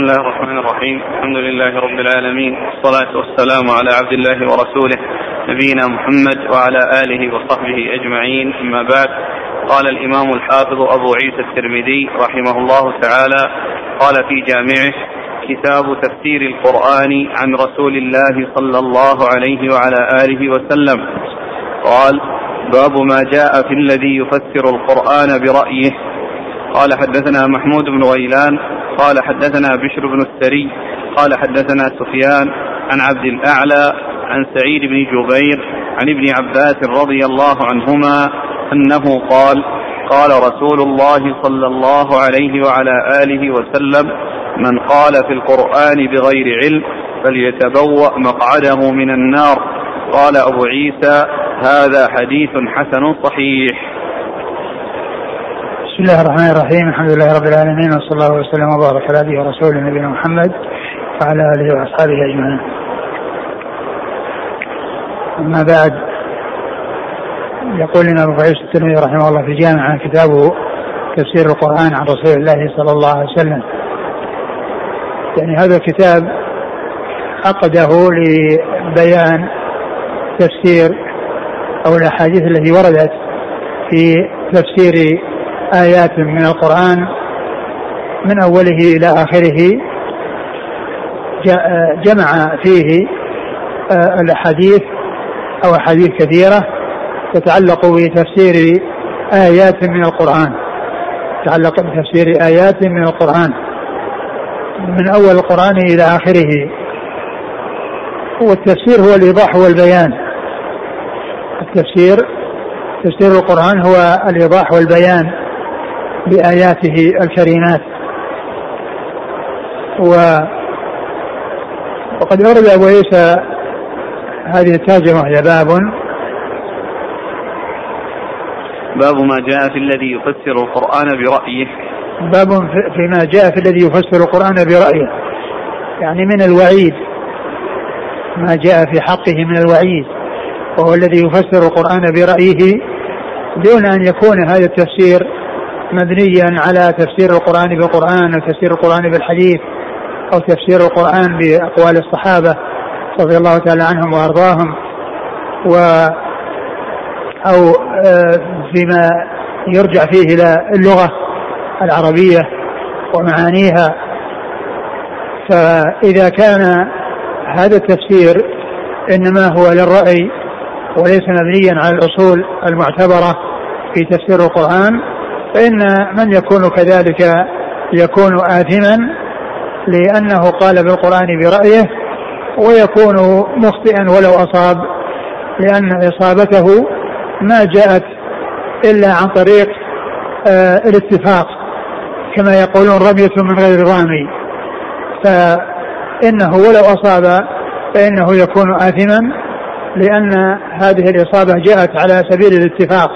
الله الرحمن الرحيم الحمد لله رب العالمين والصلاة والسلام على عبد الله ورسوله نبينا محمد وعلى آله وصحبه أجمعين أما بعد قال الإمام الحافظ أبو عيسى الترمذي رحمه الله تعالى قال في جامعه كتاب تفسير القرآن عن رسول الله صلى الله عليه وعلى آله وسلم قال باب ما جاء في الذي يفسر القرآن برأيه قال حدثنا محمود بن غيلان قال حدثنا بشر بن السري قال حدثنا سفيان عن عبد الأعلى عن سعيد بن جبير عن ابن عباس رضي الله عنهما أنه قال قال رسول الله صلى الله عليه وعلى آله وسلم من قال في القرآن بغير علم فليتبوأ مقعده من النار قال أبو عيسى هذا حديث حسن صحيح بسم الله الرحمن الرحيم الحمد لله رب العالمين وصلى الله وسلم وبارك على نبينا ورسوله نبينا محمد وعلى آله وأصحابه أجمعين. أما بعد يقول لنا أبو عيسى الترمذي رحمه الله في جامع عن كتابه تفسير القرآن عن رسول الله صلى الله عليه وسلم. يعني هذا الكتاب عقده لبيان تفسير أو الأحاديث التي وردت في تفسير آيات من القرآن من أوله إلى آخره جمع فيه آه، الأحاديث أو أحاديث كثيرة تتعلق بتفسير آيات من القرآن. تتعلق بتفسير آيات من القرآن. من أول القرآن إلى آخره. والتفسير هو الإيضاح والبيان. التفسير تفسير القرآن هو الإيضاح والبيان. بآياته الكريمات. و وقد أورد أبو عيسى هذه الترجمة وهي باب. باب ما جاء في الذي يفسر القرآن برأيه. باب فيما جاء في الذي يفسر القرآن برأيه. يعني من الوعيد. ما جاء في حقه من الوعيد. وهو الذي يفسر القرآن برأيه دون أن يكون هذا التفسير مبنيا على تفسير القرآن بالقرآن أو تفسير القرآن بالحديث أو تفسير القرآن بأقوال الصحابة رضي الله تعالى عنهم وأرضاهم و أو آه، فيما يرجع فيه إلى اللغة العربية ومعانيها. فإذا كان هذا التفسير إنما هو للرأي وليس مبنيا على الأصول المعتبرة في تفسير القرآن فإن من يكون كذلك يكون آثما لأنه قال بالقرآن برأيه ويكون مخطئا ولو أصاب لأن إصابته ما جاءت إلا عن طريق آه الاتفاق كما يقولون رمية من غير رامي فإنه ولو أصاب فإنه يكون آثما لأن هذه الإصابة جاءت على سبيل الاتفاق.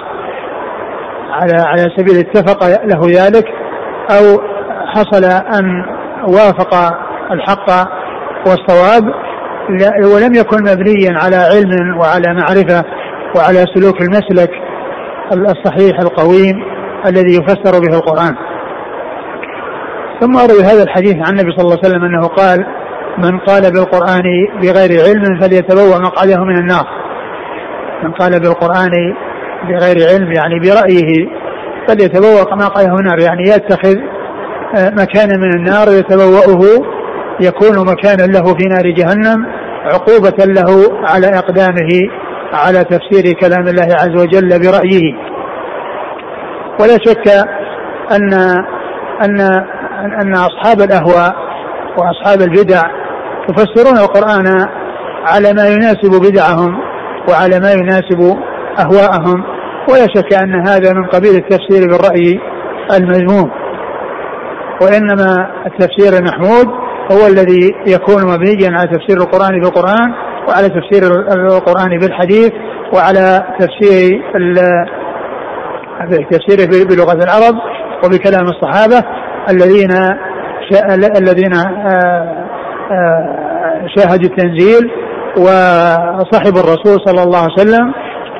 على على سبيل اتفق له ذلك أو حصل أن وافق الحق والصواب ولم يكن مبنيا على علم وعلى معرفة وعلى سلوك المسلك الصحيح القويم الذي يفسر به القرآن. ثم اروي هذا الحديث عن النبي صلى الله عليه وسلم أنه قال: من قال بالقرآن بغير علم فليتبوأ مقعده من النار. من قال بالقرآن بغير علم يعني برأيه فليتبوأ مقعده من النار يعني يتخذ آه، مكانا من النار يتبوأه يكون مكانا له في نار جهنم عقوبة له على إقدامه على تفسير كلام الله عز وجل برأيه. ولا شك أن أن أن أصحاب الأهواء وأصحاب البدع يفسرون القرآن على ما يناسب بدعهم وعلى ما يناسب أهواءهم. ولا شك أن هذا من قبيل التفسير بالرأي المذموم وإنما التفسير المحمود هو الذي يكون مبنيا على تفسير القرآن بالقرآن وعلى تفسير القرآن بالحديث وعلى تفسير تفسيره بلغة العرب وبكلام الصحابة الذين الذين آه، آه، شاهدوا التنزيل وصحبوا الرسول صلى الله عليه وسلم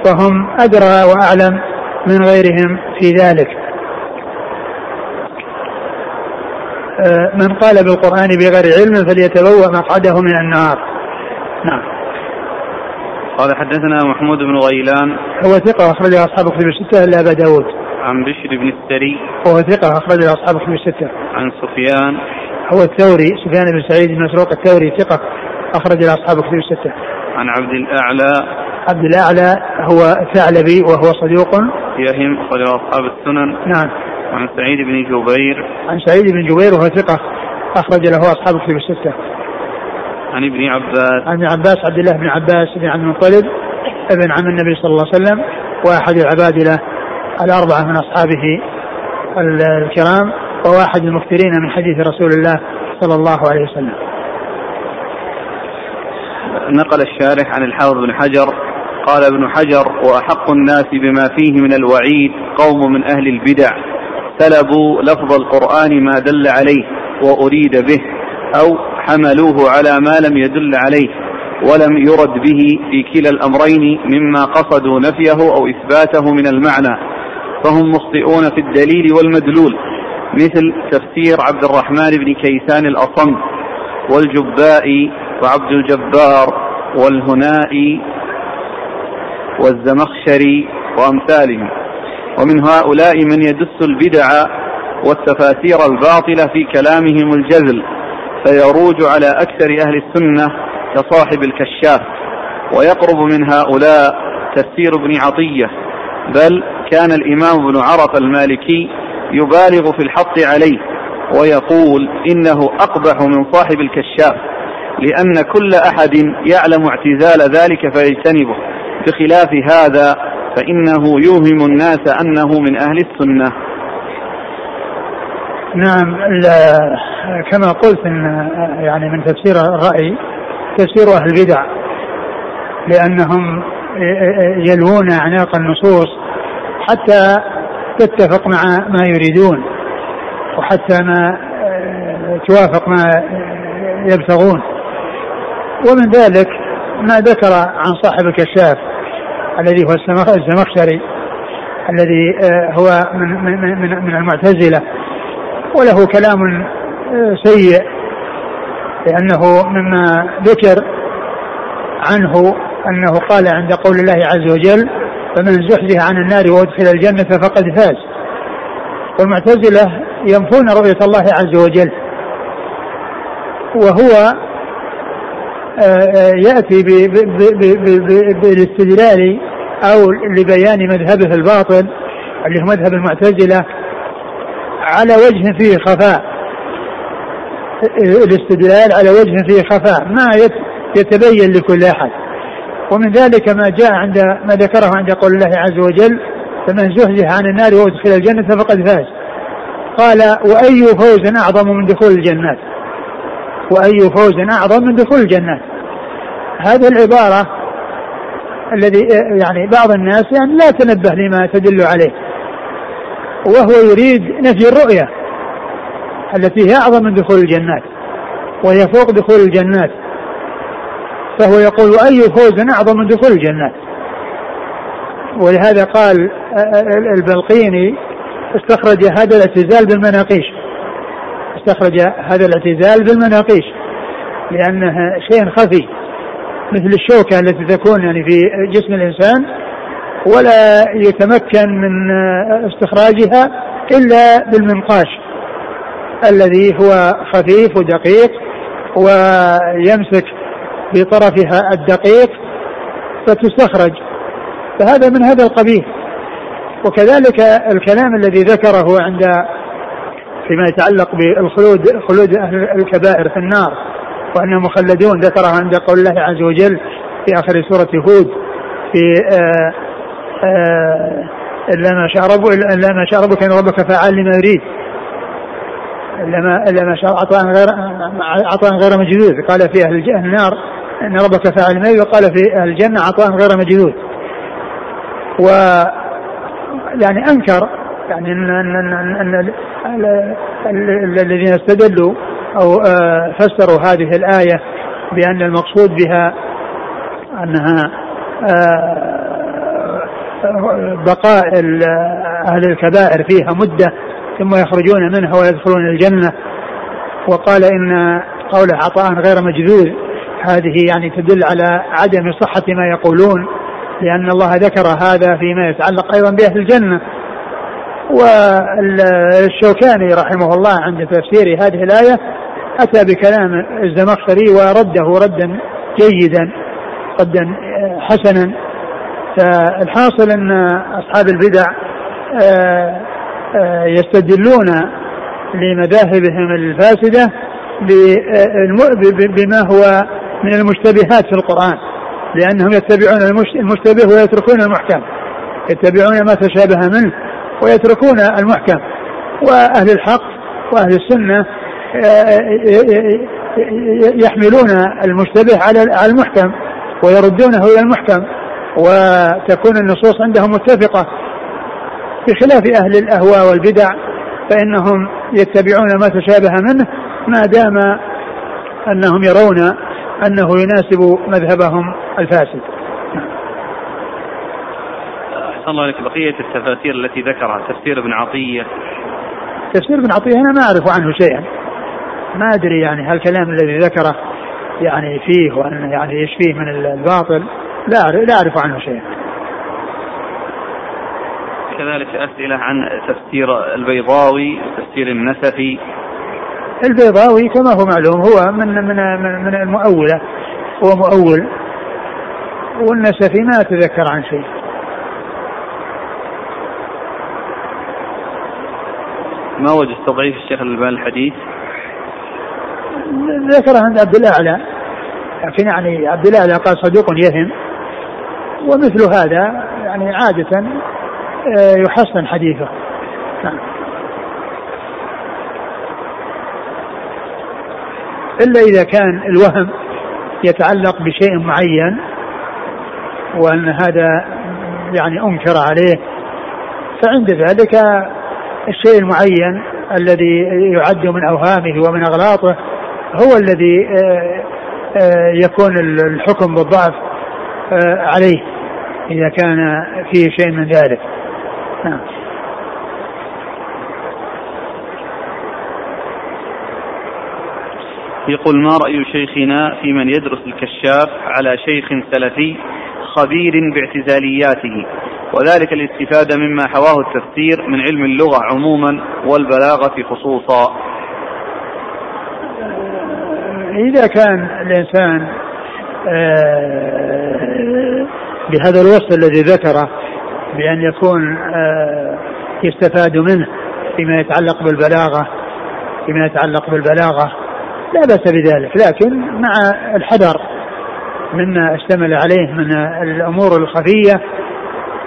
فهم أدرى وأعلم من غيرهم في ذلك. آه، من قال بالقرآن بغير علم فليتبوأ مقعده من النار. نعم. قال حدثنا محمود بن غيلان. هو ثقة أخرج أصحاب كتب الستة إلا أبا داود. عن بشر بن السري. هو ثقة أخرج أصحاب كتب الستة. عن سفيان. هو الثوري سفيان بن سعيد بن مسروق الثوري ثقة أخرج أصحاب كتب الستة. عن عبد الأعلى. عبد الأعلى هو ثعلبي وهو صدوق. يهم أخرج أصحاب السنن. نعم. عن سعيد بن جبير. عن سعيد بن جبير وهو ثقة أخرج له أصحاب كتب الستة. عن ابن عباس. عن ابن عباس عبد الله بن عباس بن عبد المطلب ابن عم النبي صلى الله عليه وسلم وأحد العبادلة الأربعة من أصحابه الكرام وواحد المكثرين من حديث رسول الله صلى الله عليه وسلم. نقل الشارح عن الحافظ بن حجر. قال ابن حجر وأحق الناس بما فيه من الوعيد قوم من أهل البدع. سلبوا لفظ القرآن ما دل عليه وأريد به أو حملوه على ما لم يدل عليه ولم يرد به في كلا الأمرين مما قصدوا نفيه أو إثباته من المعنى. فهم مخطئون في الدليل والمدلول مثل تفسير عبد الرحمن بن كيسان الأصم والجباء وعبد الجبار والهنائي والزمخشري وأمثالهم ومن هؤلاء من يدس البدع والتفاسير الباطلة في كلامهم الجزل فيروج على أكثر أهل السنة كصاحب الكشاف. ويقرب من هؤلاء تفسير ابن عطية بل كان الإمام ابن عرف المالكي يبالغ في الحط عليه ويقول إنه أقبح من صاحب الكشاف لأن كل أحد يعلم اعتزال ذلك فيجتنبه. بخلاف هذا فإنه يوهم الناس أنه من أهل السنة. نعم كما قلت إن يعني من تفسير الرأي تفسير أهل البدع لأنهم يلوون أعناق النصوص حتى تتفق مع ما يريدون وحتى ما توافق ما يبتغون. ومن ذلك ما ذكر عن صاحب الكشاف الذي هو الزمخشري الذي آه، هو من من من, المعتزلة. وله كلام آه، سيء لأنه مما ذكر عنه أنه قال عند قول الله عز وجل فمن زحزح عن النار وأدخل الجنة فقد فاز. والمعتزلة ينفون رؤية الله عز وجل وهو يأتي بالاستدلال أو لبيان مذهبه الباطل اللي هو مذهب المعتزلة على وجه فيه خفاء. الاستدلال على وجه فيه خفاء ما يتبين لكل أحد. ومن ذلك ما جاء عند ما ذكره عند قول الله عز وجل فمن زحزح عن النار وادخل الجنة فقد فاز. قال وأي فوز أعظم من دخول الجنات؟ وأي فوز أعظم من دخول الجنة. هذه العبارة الذي يعني بعض الناس يعني لا تنبه لما تدل عليه وهو يريد نفي الرؤية التي هي أعظم من دخول الجنات وهي فوق دخول الجنات. فهو يقول أي فوز أعظم من دخول الجنات. ولهذا قال البلقيني استخرج هذا الاعتزال بالمناقيش. استخرج هذا الاعتزال بالمناقيش لأنه شيء خفي مثل الشوكة التي تكون يعني في جسم الإنسان ولا يتمكن من استخراجها إلا بالمنقاش الذي هو خفيف ودقيق ويمسك بطرفها الدقيق فتستخرج. فهذا من هذا القبيل وكذلك الكلام الذي ذكره عند فيما يتعلق بالخلود خلود أهل الكبائر في النار وأنهم مخلدون ذكرها عند قول الله عز وجل في آخر سورة هود في آه، آه، إلا ما شاء ربك إلا ما شاء ربك إن ربك فعال لما يريد. إلا ما إلا ما شاء عطاء غير عطاء غير مجدود قال في أهل النار إن ربك فعال لما يريد وقال في أهل الجنة عطاء غير مجدود و يعني أنكر يعني إن إن إن, أن الذين استدلوا أو آه، فسروا هذه الآية بأن المقصود بها أنها آه، بقاء أهل الكبائر فيها مدة ثم يخرجون منها ويدخلون الجنة. وقال إن قوله عطاء غير مجذوذ هذه يعني تدل على عدم صحة ما يقولون لأن الله ذكر هذا فيما يتعلق أيضا بأهل الجنة. والشوكاني رحمه الله عند تفسير هذه الآية أتى بكلام الزمخشري ورده ردا جيدا ردا حسنا. فالحاصل أن أصحاب البدع آه، آه، يستدلون لمذاهبهم الفاسدة بما هو من المشتبهات في القرآن لأنهم يتبعون المشتبه ويتركون المحكم يتبعون ما تشابه منه. ويتركون المحكم وأهل الحق وأهل السنة يحملون المشتبه على المحكم ويردونه إلى المحكم وتكون النصوص عندهم متفقة. بخلاف أهل الأهواء والبدع فإنهم يتبعون ما تشابه منه ما دام أنهم يرون أنه يناسب مذهبهم الفاسد. أحسن الله لك بقية التفاسير التي ذكرها. تفسير ابن عطية. تفسير ابن عطية أنا ما أعرف عنه شيئا. ما أدري يعني هل الكلام الذي ذكره يعني فيه وأن يعني إيش فيه من الباطل. لا لا أعرف عنه شيئا. كذلك أسئلة عن تفسير البيضاوي تفسير النسفي. البيضاوي كما هو معلوم هو من من من المؤولة. هو مؤول. والنسفي ما أتذكر عن شيء. ما وجد تضعيف الشيخ الألباني الحديث؟ ذكره عند عبد الأعلى لكن يعني عبد الأعلى قال صدوق يهم ومثل هذا يعني عادة آه، يحسن حديثه نعم. إلا إذا كان الوهم يتعلق بشيء معين وأن هذا يعني أنكر عليه فعند ذلك الشيء المعين الذي يعد من أوهامه ومن أغلاطه هو الذي آه، آه، يكون الحكم بالضعف عليه إذا كان فيه شيء من ذلك. نعم. يقول ما رأي شيخنا في من يدرس الكشاف على شيخ سلفي خبير باعتزالياته وذلك الاستفادة مما حواه التفسير من علم اللغة عموما والبلاغة خصوصا. إذا كان الإنسان آه، بهذا الوصف الذي ذكره بأن يكون آه، يستفاد منه فيما يتعلق بالبلاغة فيما يتعلق بالبلاغة لا بأس بذلك لكن مع الحذر مما اشتمل عليه من الأمور الخفية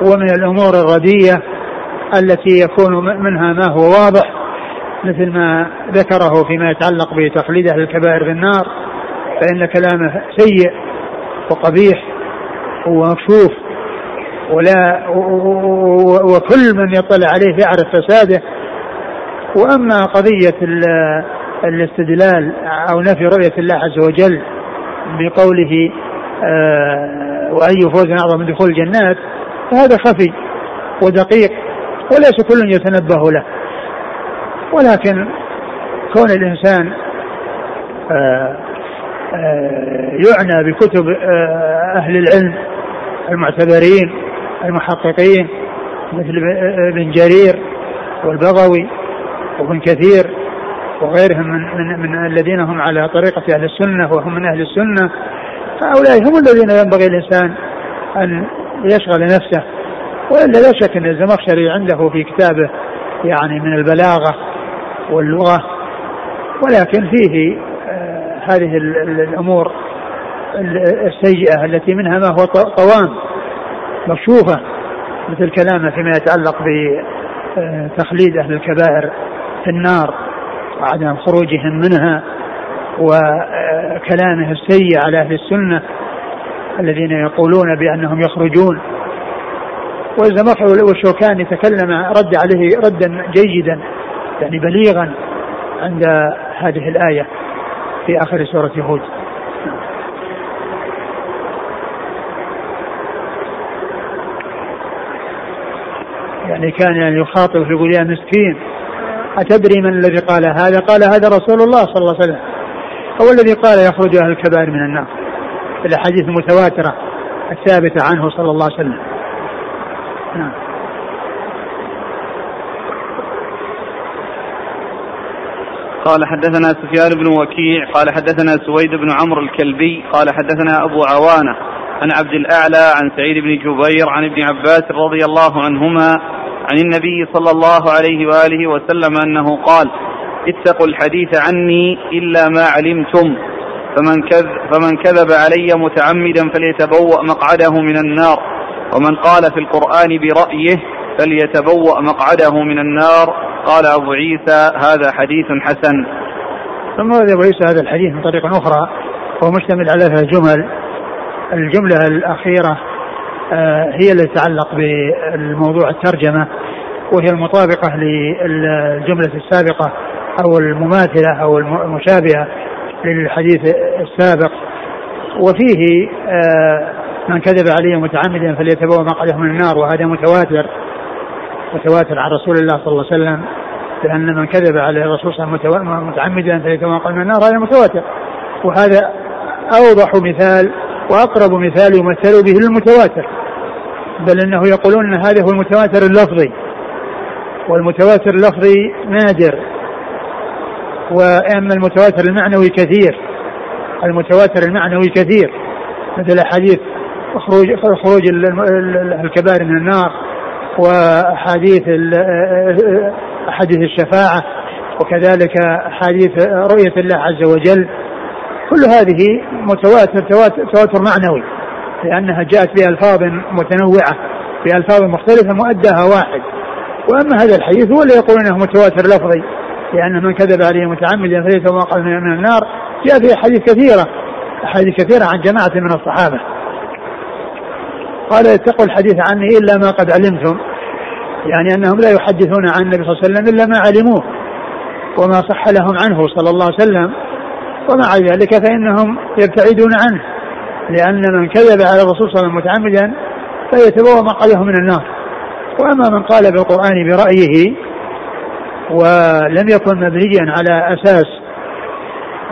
ومن الأمور الردية التي يكون منها ما هو واضح مثل ما ذكره فيما يتعلق بتخليد أهل الكبائر في النار فإن كلامه سيء وقبيح ومكشوف ولا وكل من يطلع عليه يعرف فساده. وأما قضية الاستدلال أو نفي رؤية الله عز وجل بقوله وأي فوز أعظم من دخول الجنات فهذا خفي ودقيق وليس كل يتنبه له. ولكن كون الإنسان آه، آه، يعنى بكتب أهل العلم المعتبرين المحققين مثل ابن جرير والبغوي وابن كثير وغيرهم من, من, من الذين هم على طريقة أهل السنة وهم من أهل السنة هؤلاء هم الذين ينبغي الإنسان أن يشغل نفسه وإلا لا شك أن الزمخشري عنده في كتابه يعني من البلاغة واللغة ولكن فيه آه هذه الأمور السيئة التي منها ما هو طوام مكشوفة مثل كلامه فيما يتعلق بتخليد أهل الكبائر في النار وعدم خروجهم منها. وكلامه السيء على أهل السنة الذين يقولون بأنهم يخرجون. والزمخ والشوكاني تكلم رد عليه ردا جيدا يعني بليغا عند هذه الآية في آخر سورة هود. يعني كان يعني يخاطب يقول يا مسكين أتدري من الذي قال هذا؟ قال هذا رسول الله صلى الله عليه وسلم. هو الذي قال يخرج أهل الكبائر من النار. في الأحاديث المتواترة الثابتة عنه صلى الله عليه وسلم. نعم. قال حدثنا سفيان بن وكيع قال حدثنا سويد بن عمرو الكلبي قال حدثنا أبو عوانة عن عبد الأعلى عن سعيد بن جبير عن ابن عباس رضي الله عنهما عن النبي صلى الله عليه وآله وسلم أنه قال اتقوا الحديث عني إلا ما علمتم. فمن كذب, فمن كذب علي متعمدا فليتبوأ مقعده من النار. ومن قال في القرآن برأيه فليتبوأ مقعده من النار. قال أبو عيسى هذا حديث حسن. ثم ورد أبو عيسى هذا الحديث من طريق أخرى وهو مشتمل على ثلاث جمل الجملة الأخيرة آه، هي التي تتعلق بالموضوع الترجمة وهي المطابقة للجملة السابقة. أو المماثلة أو المشابهة للحديث السابق. وفيه آه، من كذب علي متعمدا فليتبوأ مقعده من النار وهذا متواتر متواتر عن رسول الله صلى الله عليه وسلم لأن من كذب على الرسول صلى الله عليه وسلم متعمدا فليتبوأ مقعده من النار هذا متواتر. وهذا أوضح مثال وأقرب مثال يمثل به المتواتر بل إنه يقولون إن هذا هو المتواتر اللفظي. والمتواتر اللفظي نادر. واما المتواتر المعنوي كثير. المتواتر المعنوي كثير. مثل احاديث خروج خروج الكبائر من النار وأحاديث أحاديث الشفاعة وكذلك أحاديث رؤية الله عز وجل. كل هذه متواتر تواتر معنوي لأنها جاءت بألفاظ متنوعة بألفاظ مختلفة مؤداها واحد. وأما هذا الحديث هو اللي يقول أنه متواتر لفظي. لأن من كذب عليه متعمدا فليس واقع من النار جاء في أحاديث كثيرة أحاديث كثيرة عن جماعة من الصحابة. قال اتقوا الحديث عني إلا ما قد علمتم. يعني أنهم لا يحدثون عن النبي صلى الله عليه وسلم إلا ما علموه. وما صح لهم عنه صلى الله عليه وسلم. ومع ذلك فإنهم يبتعدون عنه. لأن من كذب على الرسول صلى الله عليه وسلم متعمدا فيتبوأ مقعده من النار. وأما من قال بالقرآن برأيه ولم يكن مبنيا على أساس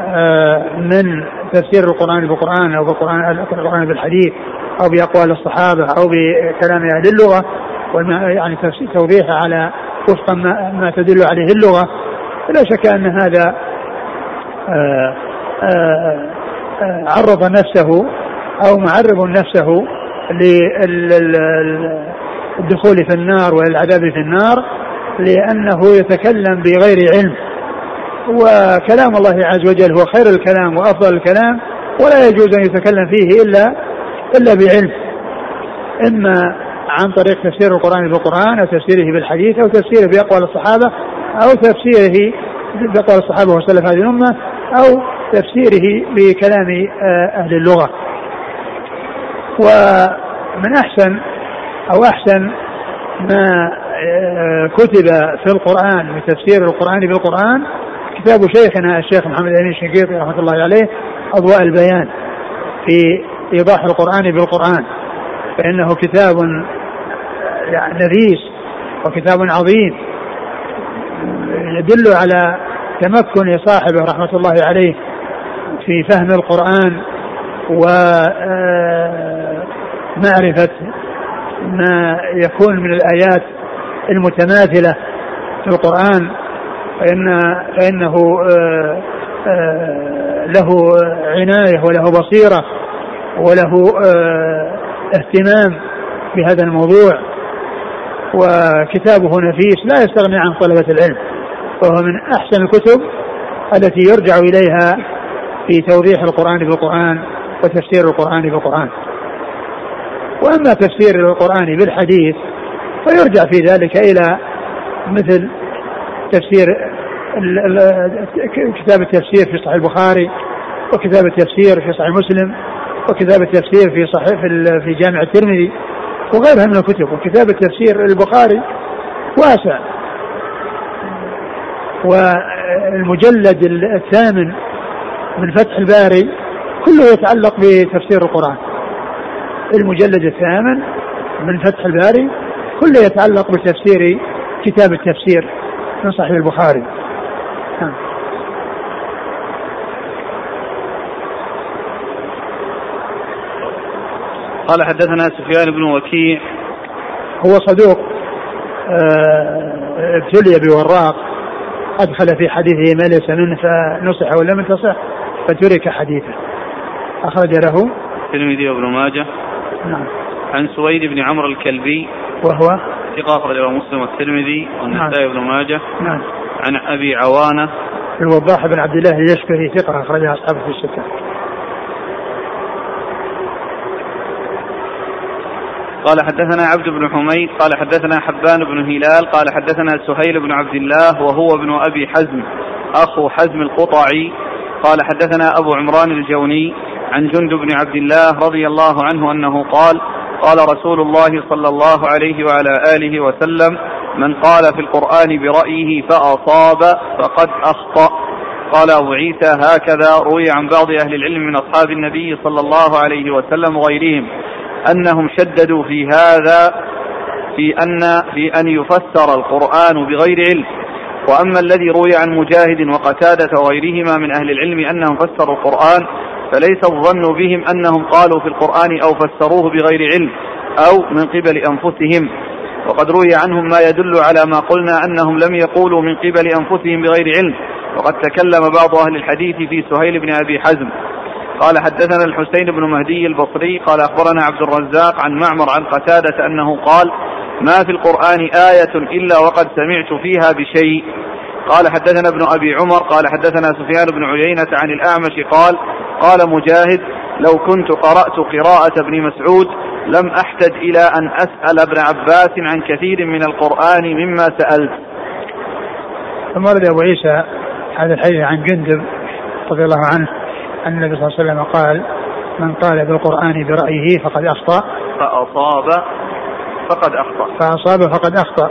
آه، من تفسير القرآن بالقرآن أو بالقرآن القرآن بالحديث أو بأقوال الصحابة أو بكلام أهل اللغة يعني توضيحه على وفقا ما, تدل عليه اللغة. فلا شك أن هذا آه، آه، عرض نفسه أو معرض نفسه للدخول في النار والعذاب في النار. لأنه يتكلم بغير علم. وكلام الله عز وجل هو خير الكلام وأفضل الكلام ولا يجوز أن يتكلم فيه إلا إلا بعلم. إما عن طريق تفسير القرآن بالقرآن أو تفسيره بالحديث أو تفسيره بأقوال الصحابة أو تفسيره بأقوال الصحابة وسلف هذه الأمة أو تفسيره بكلام آه، أهل اللغة. ومن أحسن أو أحسن ما كتب في القرآن من تفسير القرآن بالقرآن كتاب شيخنا الشيخ محمد الأمين الشنقيطي رحمة الله عليه أضواء البيان في إيضاح القرآن بالقرآن. فإنه كتاب يعني نفيس وكتاب عظيم يدل على تمكن صاحبه رحمة الله عليه في فهم القرآن ومعرفة ما يكون من الآيات المتماثلة في القرآن فإن فإنه له عناية وله بصيرة وله اهتمام بهذا الموضوع. وكتابه نفيس لا يستغني عن طلبة العلم وهو من أحسن الكتب التي يرجع إليها في توضيح القرآن بالقرآن وتفسير القرآن بالقرآن وأما تفسير القرآن بالحديث فيرجع في ذلك إلى مثل تفسير كتاب التفسير في صحيح البخاري وكتاب التفسير في صحيح مسلم وكتاب التفسير في صحيح في جامع الترمذي وغيرها من الكتب. وكتاب التفسير البخاري واسع. والمجلد الثامن من فتح الباري كله يتعلق بتفسير القرآن. المجلد الثامن من فتح الباري كله يتعلق بتفسير كتاب التفسير من صحيح البخاري. نعم. قال حدثنا سفيان بن وكيع. هو صدوق آه، ابتلي بوراق أدخل في حديثه ما ليس منه فنصح ولم تصح فترك حديثه. أخرج له الترمذي وابن ماجه. نعم. عن سويد بن عمرو الكلبي. وهو ثقة أخرجه مسلم والترمذي والنسائي. وابن ماجه. نعم. عن أبي عوانة. الوضاح بن عبد الله اليشكري ثقة أخرجها أصحابه في الستة. قال حدثنا عبد بن حميد قال حدثنا حبان بن هلال قال حدثنا سهيل بن عبد الله وهو ابن أبي حزم أخو حزم القطعي. قال حدثنا أبو عمران الجوني عن جند بن عبد الله رضي الله عنه أنه قال قال رسول الله صلى الله عليه وعلى آله وسلم من قال في القرآن برأيه فأصاب فقد أخطأ. قال أبو عيسى هكذا روي عن بعض أهل العلم من أصحاب النبي صلى الله عليه وسلم وغيرهم أنهم شددوا في هذا في أن في أن يفسر القرآن بغير علم. وأما الذي روي عن مجاهد وقتادة وغيرهما من أهل العلم أنهم فسروا القرآن فليس الظن بهم أنهم قالوا في القرآن أو فسروه بغير علم أو من قبل أنفسهم. وقد روي عنهم ما يدل على ما قلنا أنهم لم يقولوا من قبل أنفسهم بغير علم. وقد تكلم بعض أهل الحديث في سهيل بن أبي حزم. قال حدثنا الحسين بن مهدي البصري قال أخبرنا عبد الرزاق عن معمر عن قتادة أنه قال ما في القرآن آية إلا وقد سمعت فيها بشيء. قال حدثنا ابن أبي عمر قال حدثنا سفيان بن عيينة عن الأعمش قال قال مجاهد لو كنت قرأت قراءة ابن مسعود لم أحتج إلى أن أسأل ابن عباس عن كثير من القرآن مما سألت. ثم ورد أبو عيسى هذا الحديث عن جندب رضي الله عنه أن النبي صلى الله عليه وسلم قال من قال بالقرآن برأيه فقد أخطأ. فأصاب فقد أخطأ. فأصاب فقد أخطأ.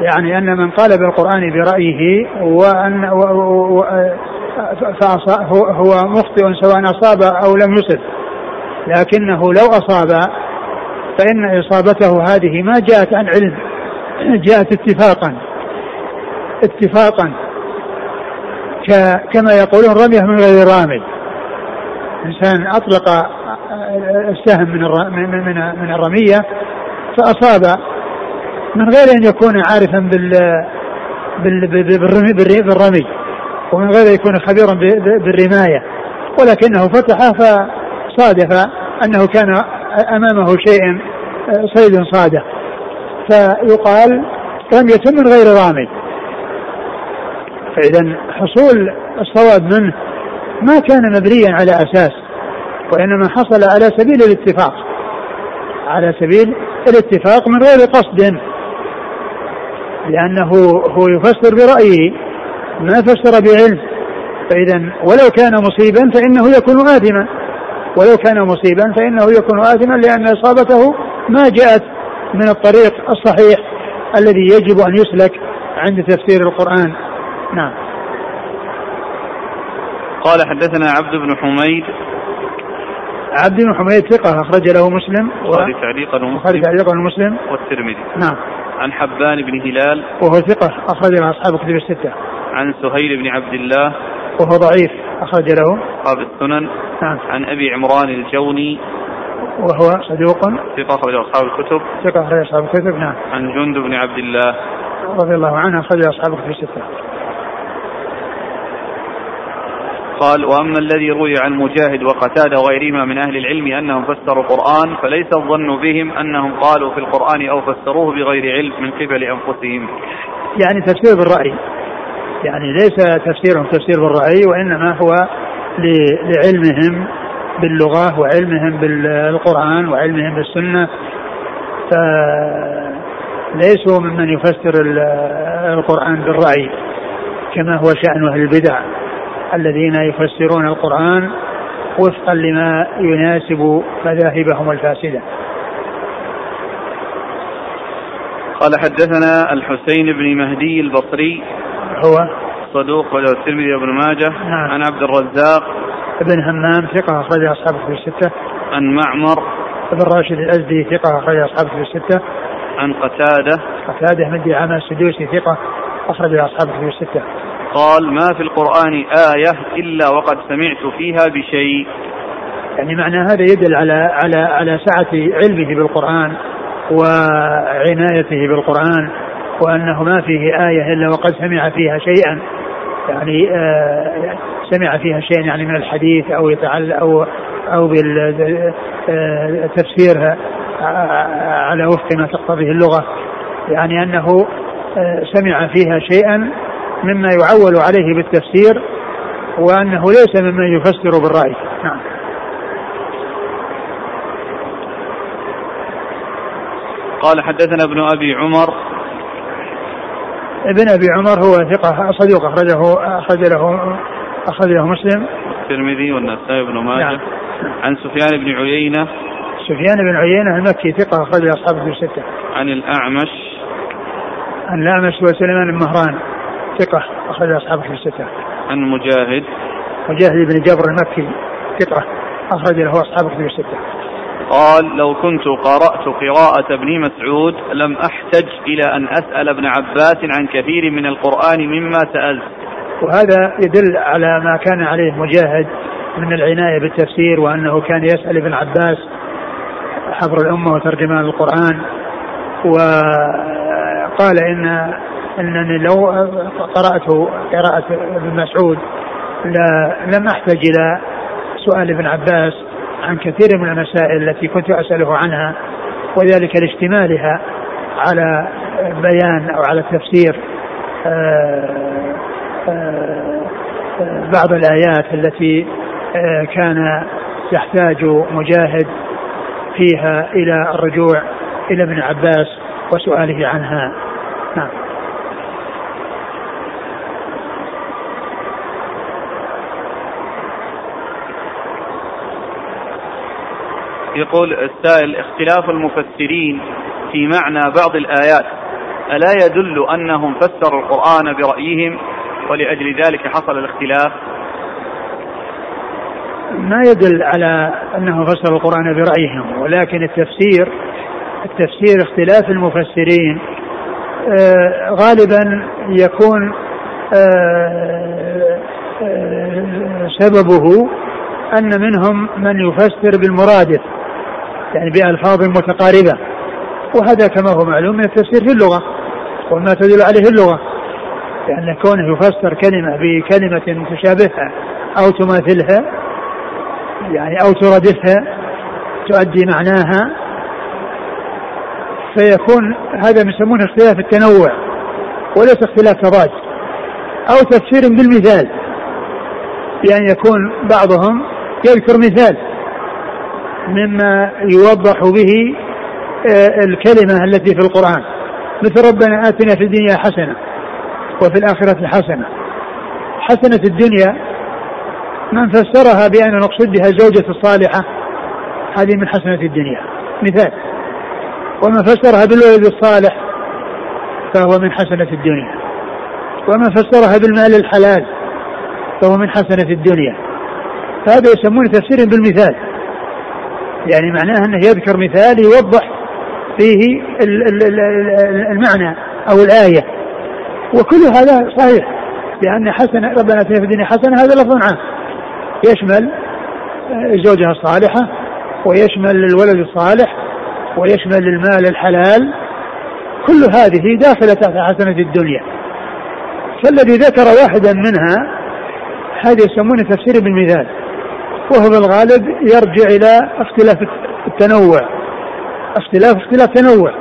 يعني أن من قال بالقرآن برأيه وأن و و و هو, هو مخطئ سواء أصاب أو لم يصب. لكنه لو أصاب فإن إصابته هذه ما جاءت عن علم جاءت اتفاقا اتفاقا. كما يقولون رمية من غير رامي إنسان أطلق السهم من من من الرمية فأصاب. من غير أن يكون عارفا بال بالرمي, بالرمي. ومن غير يكون خبيرا بالرماية. ولكنه فتح فصادف أنه كان أمامه شيء صيد صادق فيقال رمية من غير رامي. فإذا حصول الصواب منه ما كان مبنيا على أساس وإنما حصل على سبيل الاتفاق. على سبيل الاتفاق من غير قصد. لأنه هو يفسر برأيه. ما فسر بعلم. فإذا ولو كان مصيبا فإنه يكون آثما. ولو كان مصيبا فإنه يكون آثما لأن إصابته ما جاءت من الطريق الصحيح الذي يجب أن يسلك عند تفسير القرآن. نعم. قال حدثنا عبد بن حميد. عبد بن حميد ثقة أخرج له مسلم البخاري تعليقا ومسلم تعليقا ومسلم والترمذي. نعم. عن حبان بن هلال. وهو ثقة أخرج له أصحاب الكتب الستة. عن سهيل بن عبد الله. وهو ضعيف أخرج له. أصحاب السنن. نعم. عن أبي عمران الجوني. وهو صدوق. ثقة أخرج أصحاب الكتب. ثقة أخرج أصحاب الكتب نعم. عن جند بن عبد الله. رضي الله عنه أخرج أصحاب الكتب الستة. قال وأما الذي روي عن مجاهد وقتادة وغيرهما من أهل العلم أنهم فسروا القرآن فليس الظن بهم أنهم قالوا في القرآن أو فسروه بغير علم من قبل أنفسهم. يعني تفسير بالرأي. يعني ليس تفسيرهم تفسير بالراي وإنما هو لعلمهم باللغة وعلمهم بالقرآن وعلمهم بالسنة. فليسوا ممن يفسر القرآن بالراي كما هو شأن أهل البدع الذين يفسرون القرآن وفقا لما يناسب مذاهبهم الفاسدة. قال حدثنا الحسين بن مهدي البصري هو صدوق وله الترمذي وابن ماجه. نعم. عن عبد الرزاق. ابن همام ثقة أخرج أصحابه في الستة. عن معمر. ابن راشد الأزدي ثقة أخرج أصحابه في الستة. عن قتادة. قتادة بن دعامة السدوسي ثقة أخرج أصحاب الكتب الستة. قال ما في القرآن آية إلا وقد سمعت فيها بشيء. يعني معنى هذا يدل على على على سعة علمه بالقرآن وعنايته بالقرآن. وأنه ما فيه آية إلا وقد سمع فيها شيئا. يعني آه سمع فيها شيئا يعني من الحديث أو يتعلق أو أو بتفسيرها على وفق ما تقتضيه اللغة. يعني أنه آه، سمع فيها شيئا مما يعول عليه بالتفسير وأنه ليس ممن يفسر بالرأي. نعم. قال حدثنا ابن أبي عمر ابن أبي عمر هو ثقة صدوق اخرجه أخرج له اخرج له مسلم. الترمذي والنسائي بن ماجه. نعم. عن سفيان بن عيينة. سفيان بن عيينة المكي ثقة أخرج أصحابه في الستة. عن الأعمش. عن الأعمش وسليمان بن مهران ثقة أخرج أصحابه في الستة. عن مجاهد. مجاهد بن جبر المكي ثقة أخرج له أصحابه في الستة. قال لو كنت قرأت قراءة ابن مسعود لم أحتج إلى أن أسأل ابن عباس عن كثير من القرآن مما سألت. وهذا يدل على ما كان عليه مجاهد من العناية بالتفسير وأنه كان يسأل ابن عباس حبر الأمة وترجمان القرآن. وقال إن أنني لو قرأت قراءة ابن مسعود لم أحتج إلى سؤال ابن عباس عن كثير من المسائل التي كنت أسأله عنها وذلك لاشتمالها على بيان أو على تفسير آه، آه، بعض الآيات التي آه، كان يحتاج مجاهد فيها إلى الرجوع إلى ابن عباس وسؤاله عنها. نعم. يقول السائل اختلاف المفسرين في معنى بعض الآيات. ألا يدل أنهم فسروا القرآن برأيهم ولأجل ذلك حصل الاختلاف؟ ما يدل على أنهم فسروا القرآن برأيهم ولكن التفسير التفسير اختلاف المفسرين آه غالبا يكون آه آه سببه أن منهم من يفسر بالمرادف. يعني بألفاظ متقاربة. وهذا كما هو معلوم من التفسير في اللغة وما تدل عليه اللغة. لأن كونه يفسر كلمة بكلمة تشابهها أو تماثلها يعني أو تردفها تؤدي معناها فيكون هذا يسمونه اختلاف التنوع وليس اختلاف تضاد أو تفسير بالمثال. بأن يكون بعضهم يذكر مثال. مما يوضح به آه، الكلمة التي في القرآن. مثل ربنا آتنا في الدنيا حسنة وفي الآخرة حسنة. حسنة الدنيا من فسرها بأن نقصد بها الزوجة الصالحة هذه من حسنة الدنيا. مثال ومن فسرها بالولد الصالح فهو من حسنة الدنيا. ومن فسرها بالمال الحلال فهو من حسنة الدنيا. فهذا يسمونه تفسير بالمثال. يعني معناه أنه يذكر مثال يوضح فيه المعنى أو الآية. وكل هذا صحيح لأن حسنه ربنا اتنا في الدنيا حسنه هذا لفظ عام. يشمل الزوجه الصالحة ويشمل الولد الصالح ويشمل المال الحلال. كل هذه داخلة تحت حسنة الدنيا. فالذي ذكر واحدا منها هذا يسمونه تفسير بالمثال. وهو بالغالب يرجع إلى اختلاف التنوع. اختلاف اختلاف تنوع.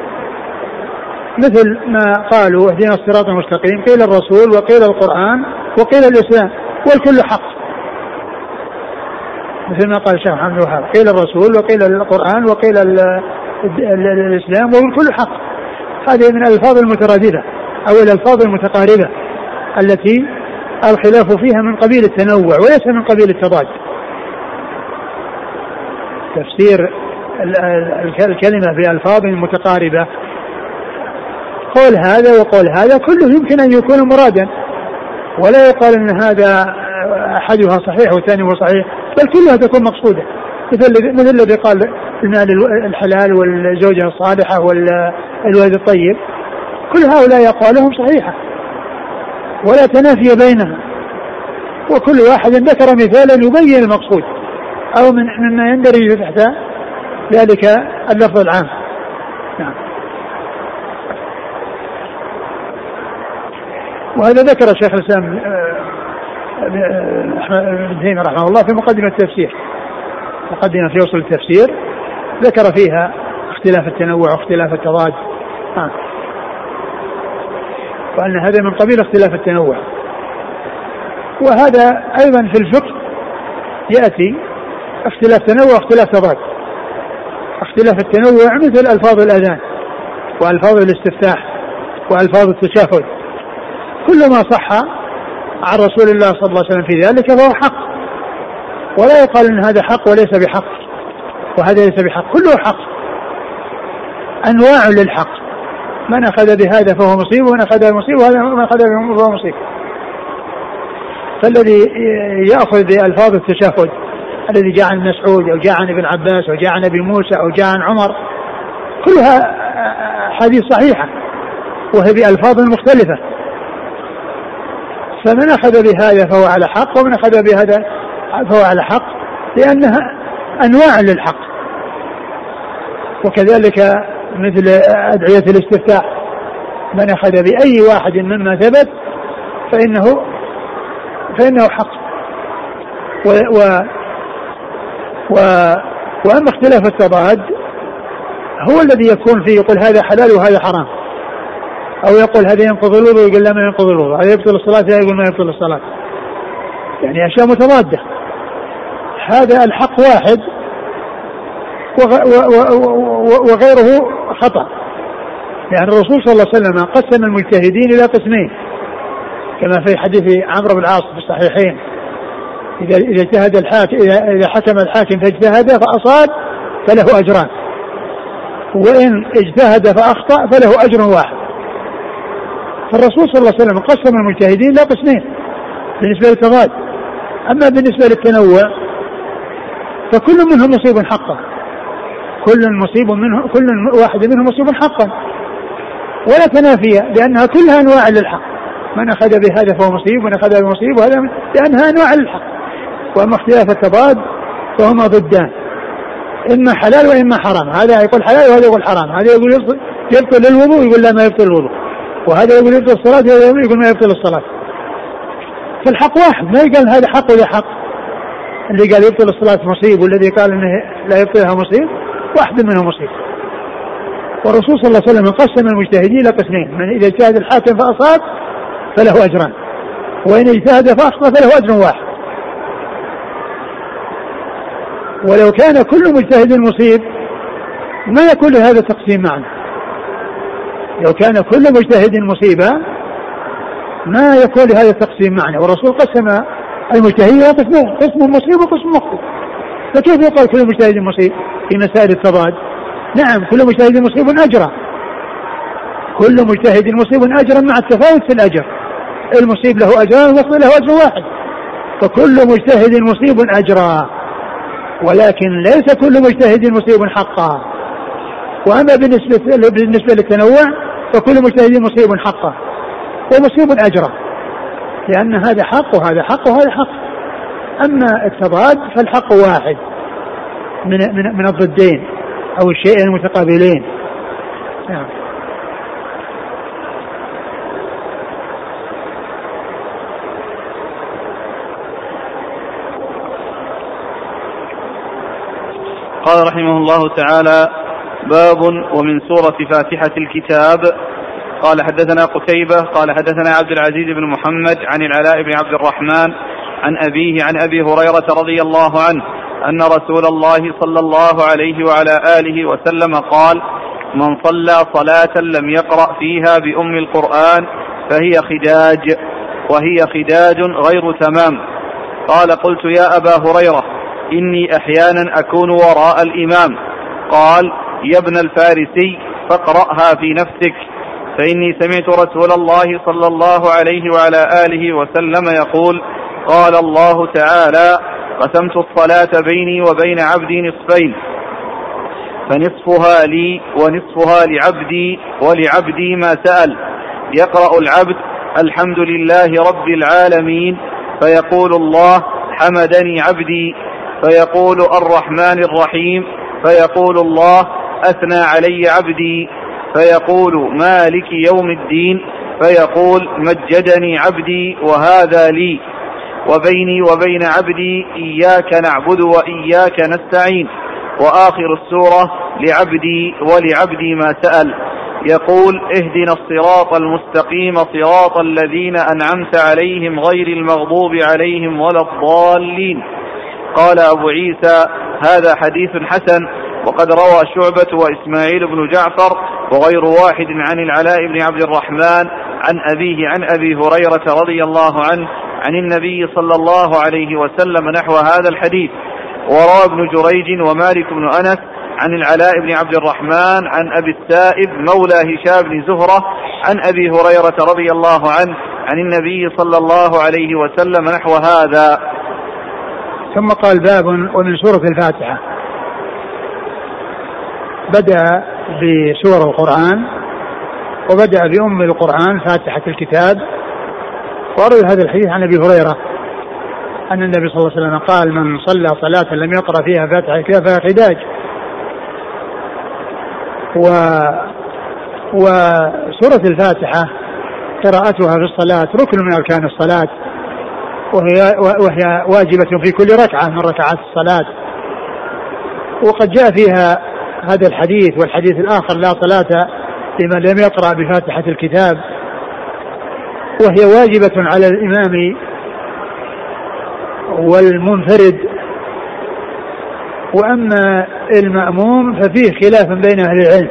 مثل ما قالوا اهدنا الصراط المستقيم قيل الرسول وقيل القرآن وقيل الإسلام والكل حق. مثل ما قال الشيخ محمد الوهاب قيل الرسول وقيل القرآن وقيل الإسلام والكل حق. هذه من الألفاظ المترادفة أو الألفاظ المتقاربة التي الخلاف فيها من قبيل التنوع وليس من قبيل التضاد. تفسير الكلمة بألفاظ متقاربة. قول هذا وقول هذا كله يمكن أن يكون مرادا. ولا يقال أن هذا أحدها صحيح والثاني هو صحيح بل كلها تكون مقصودة. مثل مثل الذي قال المال الحلال والزوجة الصالحة والولد الطيب. كل هؤلاء أقوالهم صحيحة. ولا تنافي بينها. وكل واحد ذكر مثالا يبين المقصود. أو من مما يندرج تحت ذلك اللفظ العام. نعم. وهذا ذكر الشيخ الإسلام ابن تيمية رحمه الله في مقدمة التفسير. مقدمة في وصل التفسير. ذكر فيها اختلاف التنوع واختلاف التضاد. آه. وأن هذا من قبيل اختلاف التنوع. وهذا أيضا في الفقه يأتي اختلاف تنوع واختلاف تضاد اختلاف التنوع مثل ألفاظ الأذان وألفاظ الاستفتاح وألفاظ التشهد. كل ما صح عن رسول الله صلى الله عليه وسلم في ذلك فهو حق. ولا يقال إن هذا حق وليس بحق. وهذا ليس بحق. كله حق. أنواع للحق. من أخذ بهذا فهو مصيب ومن أخذ بمصيب وهذا من أخذ به فهو مصيب. فالذي يأخذ بألفاظ التشهد الذي جاء عن مسعود أو جاء عن ابن عباس أو جاء عن أبي موسى أو جاء عن عمر كلها حديث صحيحة وهي بألفاظ مختلفة. فمن أخذ بهذا فهو على حق ومن أخذ بهذا فهو على حق لأنها أنواع للحق. وكذلك مثل أدعية الاستفتاح من أخذ بأي واحد مما ثبت فانه فإنه حق. و, و, و وأما اختلاف التضاد هو الذي يكون فيه يقول هذا حلال وهذا حرام. أو يقول هذا ينقض الوضوء يقول لا ما ينقض الوضوء. هذا يبطل الصلاة لا يقول ما يبطل الصلاة. يعني أشياء متضادة. هذا الحق واحد وغيره خطأ. يعني الرسول صلى الله عليه وسلم قسم المجتهدين إلى قسمين. كما في حديث عمرو بن العاص في الصحيحين. اذا إذا اجتهد الحاكم اذا حكم الحاكم فاجتهد فأصاب فله أجران. وإن اجتهد فأخطأ فله أجر واحد. فالرسول صلى الله عليه وسلم قسم المجتهدين إلى قسمين بالنسبة للتضاد أما بالنسبة للتنوع فكل منهم مصيب حقا كل مصيب منه كل واحد منهم مصيب حقا ولا تنافي لأنها كلها أنواع للحق. من أخذ بهذا فهو مصيب ومن أخذ بمصيب وهذا لأنها أنواع للحق. وأما اختلاف التضاد فهما ضدان إما حلال وإما حرام هذا يقول حلال وهذا يقول حرام هذا يقول يبطل الوضوء يقول لا ما يبطل الوضوء وهذا يقول يبطل الصلاة وهذا يقول ما يبطل الصلاة. فالحق واحد ما يقال هذا حق ولا حق. اللي قال يبطل الصلاة مصيب والذي قال إنه لا يبطلها مصيب واحد منهم مصيب. والرسول صلى الله عليه وسلم قسم المجتهدين إلى قسمين من إذا اجتهد الحاكم فأصاب فله أجران وإن اجتهد فأخطأ فله أجر واحد. ولو كان كل مجتهد مصيب ما يكون لهذا التقسيم معنا. لو كان كل مجتهد مصيبة ما يكون لهذا التقسيم معنى والرسول قسم المجتهد إلى قسمين قسم مصيب وقسم مخطئ. فكيف يقال كل مجتهد مصيب في مسائل التضاد؟ نعم كل مجتهد مصيب أجرا. كل مجتهد مصيب أجرا مع التفاوت في الأجر. المصيب له أجران والمخطئ له أجر واحد. فكل مجتهد مصيب أجرا. ولكن ليس كل مجتهد مصيب حقا. وأما بالنسبة بالنسبة للتنوع فكل مجتهد مصيب حقه ومصيب أجره. لأن هذا حق وهذا حق وهذا حق. أما التضاد فالحق واحد. من من من الضدين أو الشيئين المتقابلين. نعم. قال رحمه الله تعالى باب ومن سورة فاتحة الكتاب. قال حدثنا قتيبة قال حدثنا عبد العزيز بن محمد عن العلاء بن عبد الرحمن عن أبيه عن أبي هريرة رضي الله عنه أن رسول الله صلى الله عليه وعلى آله وسلم قال من صلى صلاة لم يقرأ فيها بأم القرآن فهي خداج وهي خداج غير تمام. قال قلت يا أبا هريرة إني أحيانا أكون وراء الإمام. قال يا ابن الفارسي فاقرأها في نفسك. فإني سمعت رسول الله صلى الله عليه وعلى آله وسلم يقول قال الله تعالى قسمت الصلاة بيني وبين عبدي نصفين. فنصفها لي ونصفها لعبدي ولعبدي ما سأل. يقرأ العبد الحمد لله رب العالمين. فيقول الله حمدني عبدي. فيقول الرحمن الرحيم فيقول الله أثنى علي عبدي. فيقول مالك يوم الدين. فيقول مجدني عبدي وهذا لي. وبيني وبين عبدي إياك نعبد وإياك نستعين. وآخر السورة لعبدي ولعبدي ما سأل. يقول اهدنا الصراط المستقيم صراط الذين أنعمت عليهم غير المغضوب عليهم ولا الضالين. قال أبو عيسى هذا حديث حسن وقد روى شعبة وإسماعيل بن جعفر وغير واحد عن العلاء بن عبد الرحمن عن أبيه عن أبي هريرة رضي الله عنه عن النبي صلى الله عليه وسلم نحو هذا الحديث. وروى ابن جريج ومالك بن أنس عن العلاء بن عبد الرحمن عن أبي السائب مولى هشام بن زهرة عن أبي هريرة رضي الله عنه عن النبي صلى الله عليه وسلم نحو هذا. ثم قال باب ومن سورة الفاتحة. بدأ بسور القرآن وبدأ بأم القرآن فاتحة الكتاب. وروي هذا الحديث عن أبي هريرة أن النبي صلى الله عليه وسلم قال من صلى صلاة لم يقرأ فيها فاتحة الكتاب فهي خداج و وسورة الفاتحة قراءتها في الصلاة ركن من أركان الصلاة. وهي وهي واجبة في كل ركعة من ركعات الصلاة. وقد جاء فيها هذا الحديث والحديث الآخر لا صلاة لمن لم يقرأ بفاتحة الكتاب. وهي واجبة على الإمام والمنفرد. وأما المأموم ففيه خلاف بين أهل العلم.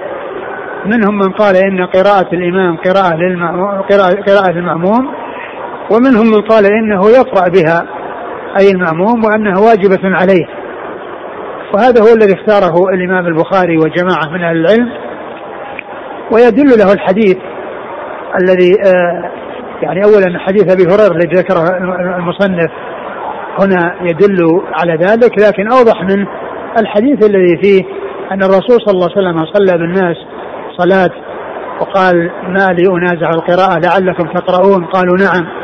منهم من قال إن قراءة الإمام قراءة للمأموم قراءة, المأموم ومنهم من قال إنه يقرأ بها أي المأموم وأنها واجبة عليه. وهذا هو الذي اختاره الإمام البخاري وجماعة من أهل العلم ويدل له الحديث الذي آه يعني أولا حديث أبي هريرة الذي ذكره المصنف هنا يدل على ذلك لكن أوضح من الحديث الذي فيه أن الرسول صلى الله عليه وسلم صلى بالناس صلاة وقال ما لي أنازع القراءة لعلكم تقرؤون قالوا نعم.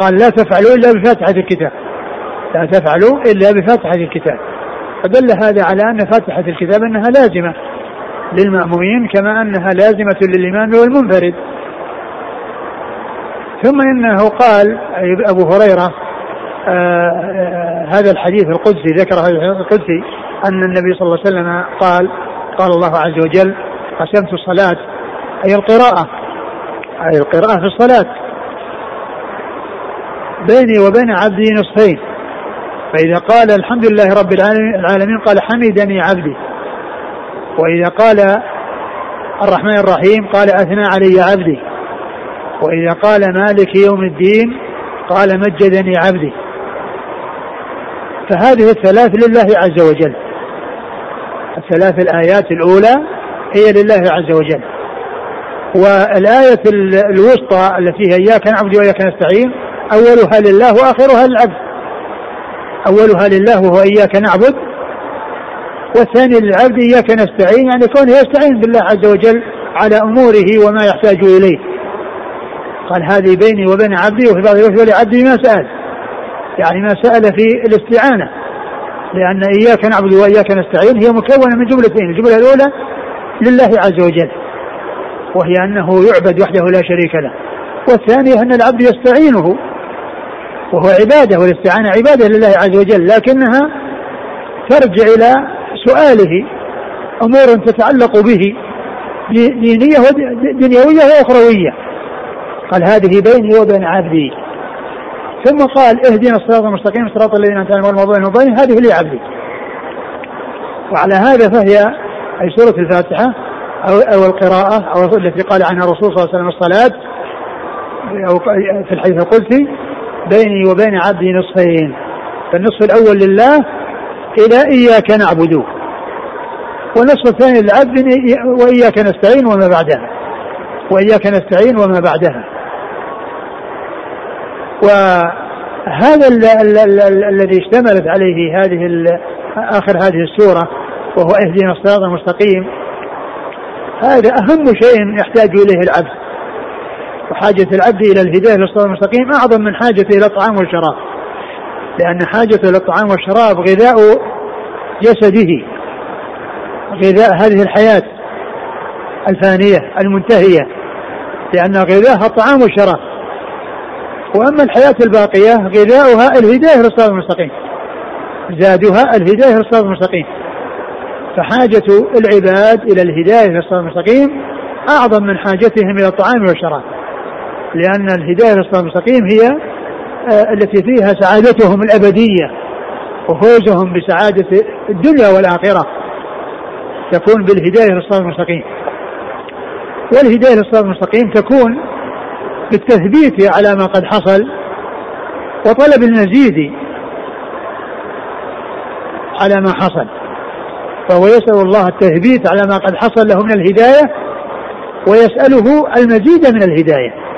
قال لا تفعلوا إلا بفاتحة الكتاب. لا تفعلوا إلا بفاتحة الكتاب. فدل هذا على أن فاتحة الكتاب أنها لازمة للمأمومين كما أنها لازمة للإمام والمنفرد. ثم إنه قال أبو هريرة آه آه هذا الحديث القدسي ذكره القدسي أن النبي صلى الله عليه وسلم قال قال الله عز وجل قسمت الصلاة. أي القراءة. أي القراءة في الصلاة. بيني وبين عبدي نصفين. فإذا قال الحمد لله رب العالمين قال حمدني عبدي. وإذا قال الرحمن الرحيم قال أثنى علي عبدي. وإذا قال مالك يوم الدين قال مجدني عبدي. فهذه الثلاث لله عز وجل. الثلاث الآيات الأولى هي لله عز وجل. والآية الوسطى التي هي إياك نعبد وإياك نستعين أولها لله وآخرها للعبد. أولها لله وهو إياك نعبد والثاني للعبد إياك نستعين يعني كونه يستعين بالله عز وجل على أموره وما يحتاج إليه. قال هذه بيني وبين عبدي وفي بعض الوقت ولعبدي ما سأل. يعني ما سأل في الاستعانة. لأن إياك نعبد وإياك نستعين هي مكونة من جملتين الجملة الأولى لله عز وجل وهي أنه يعبد وحده لا شريك له والثانية أن العبد يستعينه وهو عبادة والاستعانة عبادة لله عز وجل لكنها ترجع إلى سؤاله أمور تتعلق به دينية ودنيوية وأخروية قال هذه بيني وبين عبدي. ثم قال اهدنا الصراط المستقيم صراط الذين أنعمت عليهم غير المغضوب هذه لي عبدي. وعلى هذا فهي أي سورة الفاتحة أو أو القراءة أو التي قال عنها الرسول صلى الله عليه وسلم الصلاة أو في الحديث القدسي. بيني وبين عبدي نصفين فالنصف الأول لله إلى إياك نعبد. والنصف الثاني للعبد وإياك نستعين وما بعدها. وإياك نستعين وما بعدها. وهذا الذي اشتملت عليه هذه آخر هذه السورة وهو اهدنا الصراط المستقيم. هذا أهم شيء يحتاج إليه العبد. وحاجة العبد إلى الهداية للصراط المستقيم أعظم من حاجته إلى الطعام والشراب. لأن حاجته إلى الطعام والشراب غذاء جسده. غذاء هذه الحياة الفانية المنتهية. لأن غذاءها الطعام والشراب. وأما الحياة الباقية غذاؤها الهداية للصراط المستقيم. زادها الهداية للصراط المستقيم. فحاجة العباد إلى الهداية للصراط المستقيم أعظم من حاجتهم إلى الطعام والشراب. لأن الهداية للصراط المستقيم هي آه، التي فيها سعادتهم الأبدية وفوزهم بسعادة الدنيا والآخرة. تكون بالهداية للصراط المستقيم. والهداية للصراط المستقيم تكون بالتثبيت على ما قد حصل وطلب المزيد على ما حصل. فهو يسأل الله التثبيت على ما قد حصل له من الهداية ويسأله المزيد من الهداية.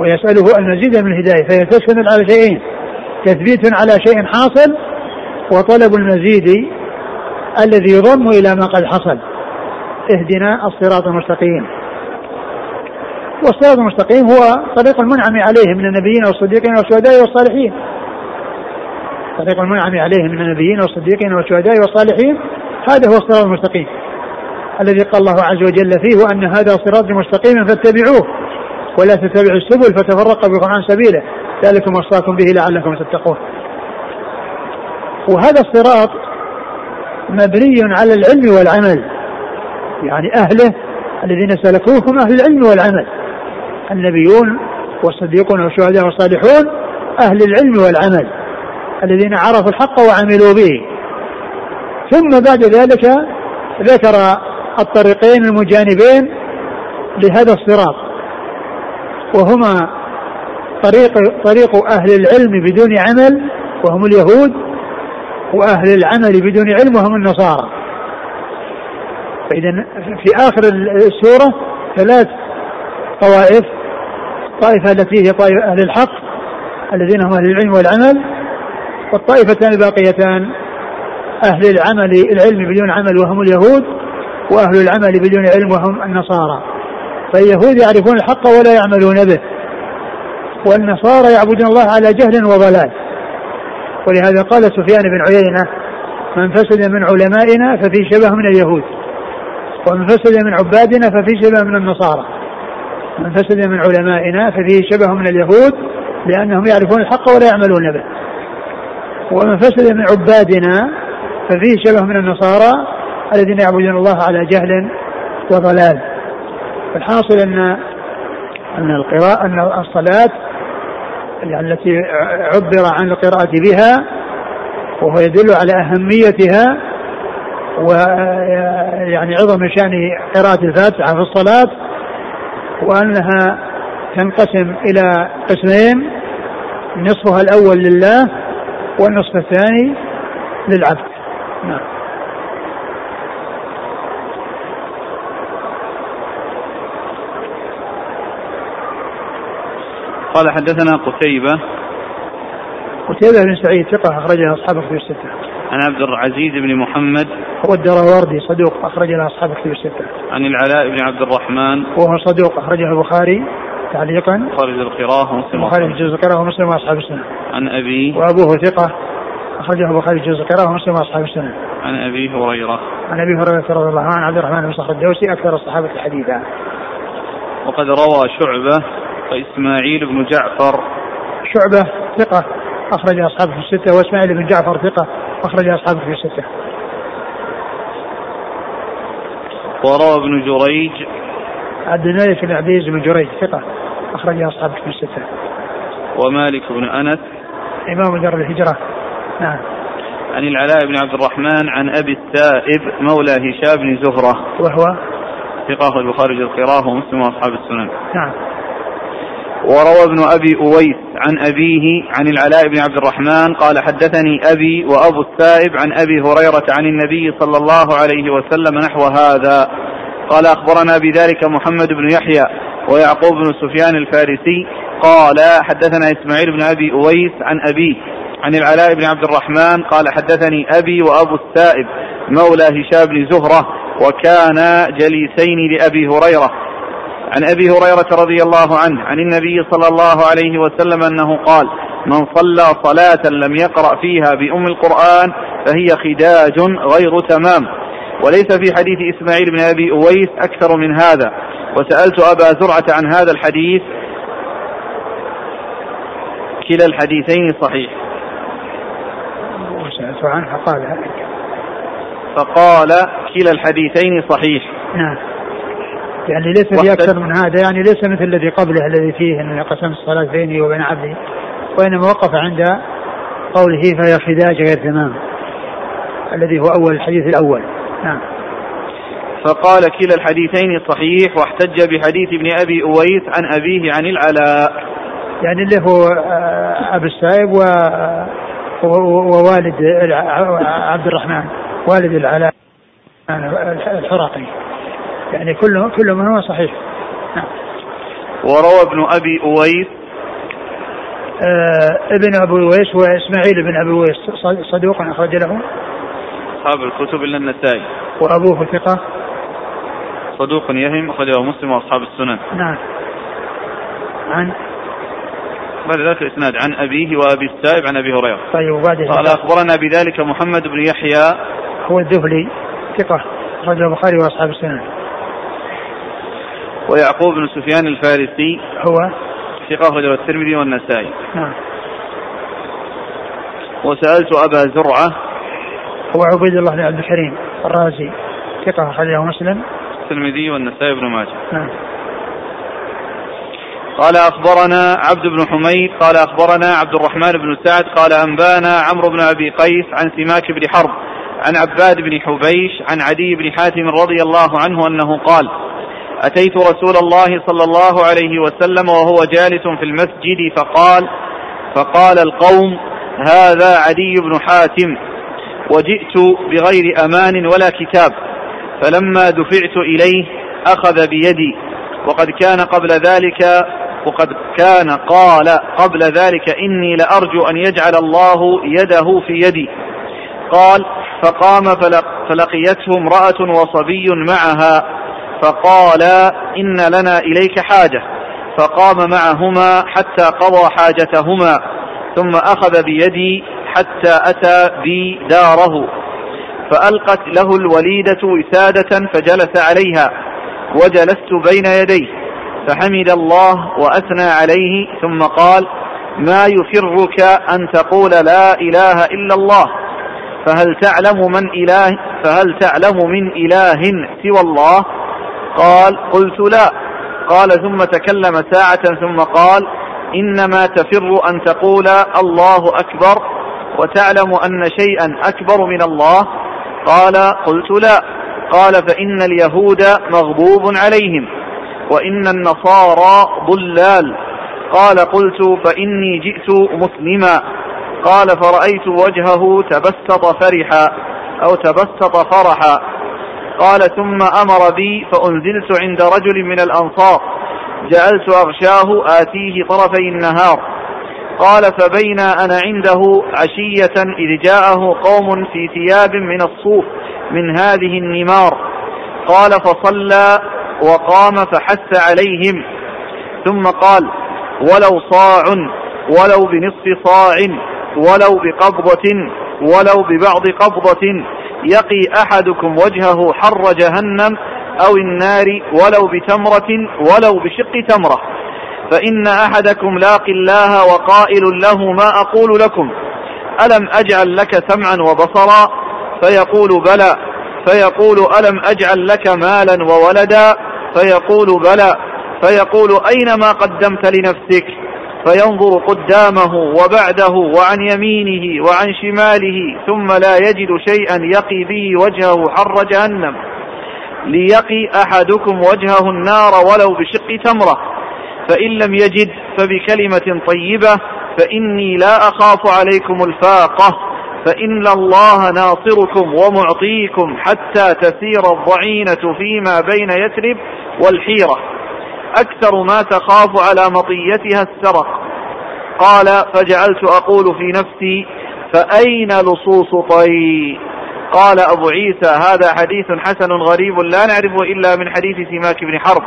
ويسأله المزيد من الهداية فهي على شيئين تثبيت على شيء حاصل وطلب المزيد الذي يضم إلى ما قد حصل. اهدنا الصراط المستقيم. والصراط المستقيم هو طريق المنعم عليه من النبيين والصديقين والشهداء والصالحين. طريق المنعم عليه من النبيين والصديقين والشهداء والصالحين. هذا هو الصراط المستقيم. الذي قال الله عز وجل فيه وأن هذا صراط مستقيم فاتبعوه. ولا تتبعوا السبل فتفرق بكم عن سبيله ذلكم وصاكم به لعلكم تتقون. وهذا الصراط مبني على العلم والعمل. يعني أهله الذين سلكوه هم أهل العلم والعمل. النبيون والصديقون والشهداء والصالحون أهل العلم والعمل. الذين عرفوا الحق وعملوا به. ثم بعد ذلك ذكر الطريقين المجانبين لهذا الصراط. وهما طريق طريق أهل العلم بدون عمل وهم اليهود وأهل العمل بدون علم وهم النصارى. فإذا في آخر السورة ثلاث طوائف الطائفة التي هي طائفة أهل الحق الذين هم أهل العلم والعمل والطائفتان الباقيتان أهل العمل العلم بدون عمل وهم اليهود وأهل العمل بدون علم وهم النصارى. فاليهود يعرفون الحق ولا يعملون به. والنصارى يعبدون الله على جهل وضلال. ولهذا قال سفيان بن عيينة من فسد من علمائنا ففي شبه من اليهود ومن فسد من عبادنا ففي شبه من النصارى. من فسد من علمائنا ففيه شبه من اليهود لأنهم يعرفون الحق ولا يعملون به. ومن فسد من عبادنا ففيه شبه من النصارى الذين يعبدون الله على جهل وضلال. الحاصل أن أن القراءة أن الصلاة يعني التي عبر عن القراءة بها وهو يدل على أهميتها ويعني عظم شأن قراءة الفاتحة في الصلاة وأنها تنقسم إلى قسمين نصفها الأول لله والنصف الثاني للعبد. نعم. قال حدثنا قتيبة قتيبة بن سعيد ثقة أخرج له أصحاب الكتب الستة. عن عبد العزيز بن محمد هو الدراوردي صدوق أخرج له أصحاب الكتب الستة. عن العلاء بن عبد الرحمن وهو صدوق أخرجه البخاري تعليقا خارج القراءة ومسلم خارج جزء القراءة ومسلم وأصحاب السنة. عن أبي وأبوه ثقة أخرجه البخاري جزء القراءة ومسلم وأصحاب السنة. عن أبي هريرة عن أبي هريرة رضي الله عنه عبد الرحمن بن صخر الدوسي أكثر الصحابة حديثا. وقد روى شعبة وإسماعيل بن جعفر. شعبة ثقة أخرج أصحابه في الستة وإسماعيل بن جعفر ثقة أخرج أصحابه في الستة. وروى ابن جريج. عبد الملك بن عبد العزيز بن جريج ثقة أخرج أصحابه في الستة. ومالك بن أنس. إمام دار الهجرة. نعم. عن العلاء بن عبد الرحمن عن أبي السائب مولى هشام بن زهرة. وهو؟ ثقة البخاري القراءة ومسلم وأصحاب السنن. نعم. وروى ابن أبي أويس عن أبيه عن العلاء بن عبد الرحمن قال حدثني أبي وأبو السائب عن أبي هريرة عن النبي صلى الله عليه وسلم نحو هذا. قال أخبرنا بذلك محمد بن يحيى ويعقوب بن سفيان الفارسي. قال حدثنا إسماعيل بن أبي أويس عن أبيه عن العلاء بن عبد الرحمن قال حدثني أبي وأبو السائب مولى هشام بن زهرة وكان جليسين لأبي هريرة. عن أبي هريرة رضي الله عنه عن النبي صلى الله عليه وسلم أنه قال من صلى صلاة لم يقرأ فيها بأم القرآن فهي خداج غير تمام. وليس في حديث إسماعيل بن أبي أويس أكثر من هذا. وسألت أبا زرعة عن هذا الحديث. كلا الحديثين صحيح. وسألت عنه فقال فقال كلا الحديثين صحيح. نعم. يعني ليس في أكثر من هذا يعني ليس مثل الذي قبله الذي فيه أنه قسم الصلاة بيني وبين عبدي وإنما وقف عند قوله فهي خداج غير تمام الذي هو أول الحديث الأول. نعم. فقال كلا الحديثين صحيح واحتج بحديث ابن أبي أويس عن أبيه عن العلاء. يعني اللي هو آه، أبو السائب و ووالد عبد الرحمن والد العلاء الحراقي يعني كله كله من هو صحيح. نعم. وروى ابن أبي أويس. آه ابن ابي أويس هو اسماعيل بن أبي أويس صدوق أخرج له. أصحاب الكتب إلا النسائي. وأبوه ثقة. صدوق يهم أخرجه مسلم وأصحاب السنن. نعم. عن؟ بعد ذلك الإسناد. عن أبيه وأبي السائب عن أبي هريرة. طيب وبعد قال أخبرنا بذلك محمد بن يحيى. هو الذهلي ثقة رجل البخاري وأصحاب السنن. ويعقوب بن سفيان الفارسي هو ثقة أخرجه الترمذي والنسائي. نعم. وسألت أبا زرعة هو عبيد الله بن عبد الكريم الرازي ثقة أخرجه مسلم. الترمذي والنسائي بن ماجه. نعم. قال أخبرنا عبد بن حميد قال أخبرنا عبد الرحمن بن سعد قال أنبانا عمرو بن أبي قيس عن سماك بن حرب عن عباد بن حبيش عن عدي بن حاتم رضي الله عنه أنه قال أتيت رسول الله صلى الله عليه وسلم وهو جالس في المسجد فقال فقال القوم هذا عدي بن حاتم وجئت بغير أمان ولا كتاب فلما دفعت إليه أخذ بيدي وقد كان قبل ذلك وقد كان قال قبل ذلك إني لأرجو أن يجعل الله يده في يدي. قال فقام فلقيته امرأة وصبي معها فقال إن لنا إليك حاجة فقام معهما حتى قضى حاجتهما ثم أخذ بيدي حتى أتى بي داره فألقت له الوليدة وسادة فجلس عليها وجلست بين يديه فحمد الله وأثنى عليه ثم قال ما يفرك أن تقول لا إله إلا الله فهل تعلم من إله فهل تعلم من إله سوى الله قال قلت لا. قال ثم تكلم ساعة ثم قال إنما تفر أن تقول الله أكبر وتعلم أن شيئا أكبر من الله. قال قلت لا. قال فإن اليهود مغضوب عليهم وإن النصارى ضلال. قال قلت فإني جئت مسلما. قال فرأيت وجهه تبسط فرحا أو تبسط فرحا. قال ثم أمر بي فأنزلت عند رجل من الأنصار جعلت أغشاه آتيه طرفي النهار. قال فبينا أنا عنده عشية إذ جاءه قوم في ثياب من الصوف من هذه النمار. قال فصلى وقام فحث عليهم. ثم قال ولو صاع ولو بنصف صاع ولو بقبضة ولو ببعض قبضة يقي أحدكم وجهه حر جهنم أو النار ولو بتمرة ولو بشق تمرة. فإن أحدكم لاق الله وقائل له ما أقول لكم. ألم أجعل لك سمعا وبصرا؟ فيقول بلى. فيقول ألم أجعل لك مالا وولدا؟ فيقول بلى. فيقول أين ما قدمت لنفسك؟ فينظر قدامه وبعده وعن يمينه وعن شماله ثم لا يجد شيئا يقي به وجهه حر جهنم. ليقي أحدكم وجهه النار ولو بشق تمرة. فإن لم يجد فبكلمة طيبة فإني لا أخاف عليكم الفاقة. فإن الله ناصركم ومعطيكم حتى تسير الضعينة فيما بين يثرب والحيرة. أكثر ما تخاف على مطيتها السرق قال فجعلت أقول في نفسي فأين لصوص طي؟ قال أبو عيسى هذا حديث حسن غريب لا نعرفه إلا من حديث سماك بن حرب.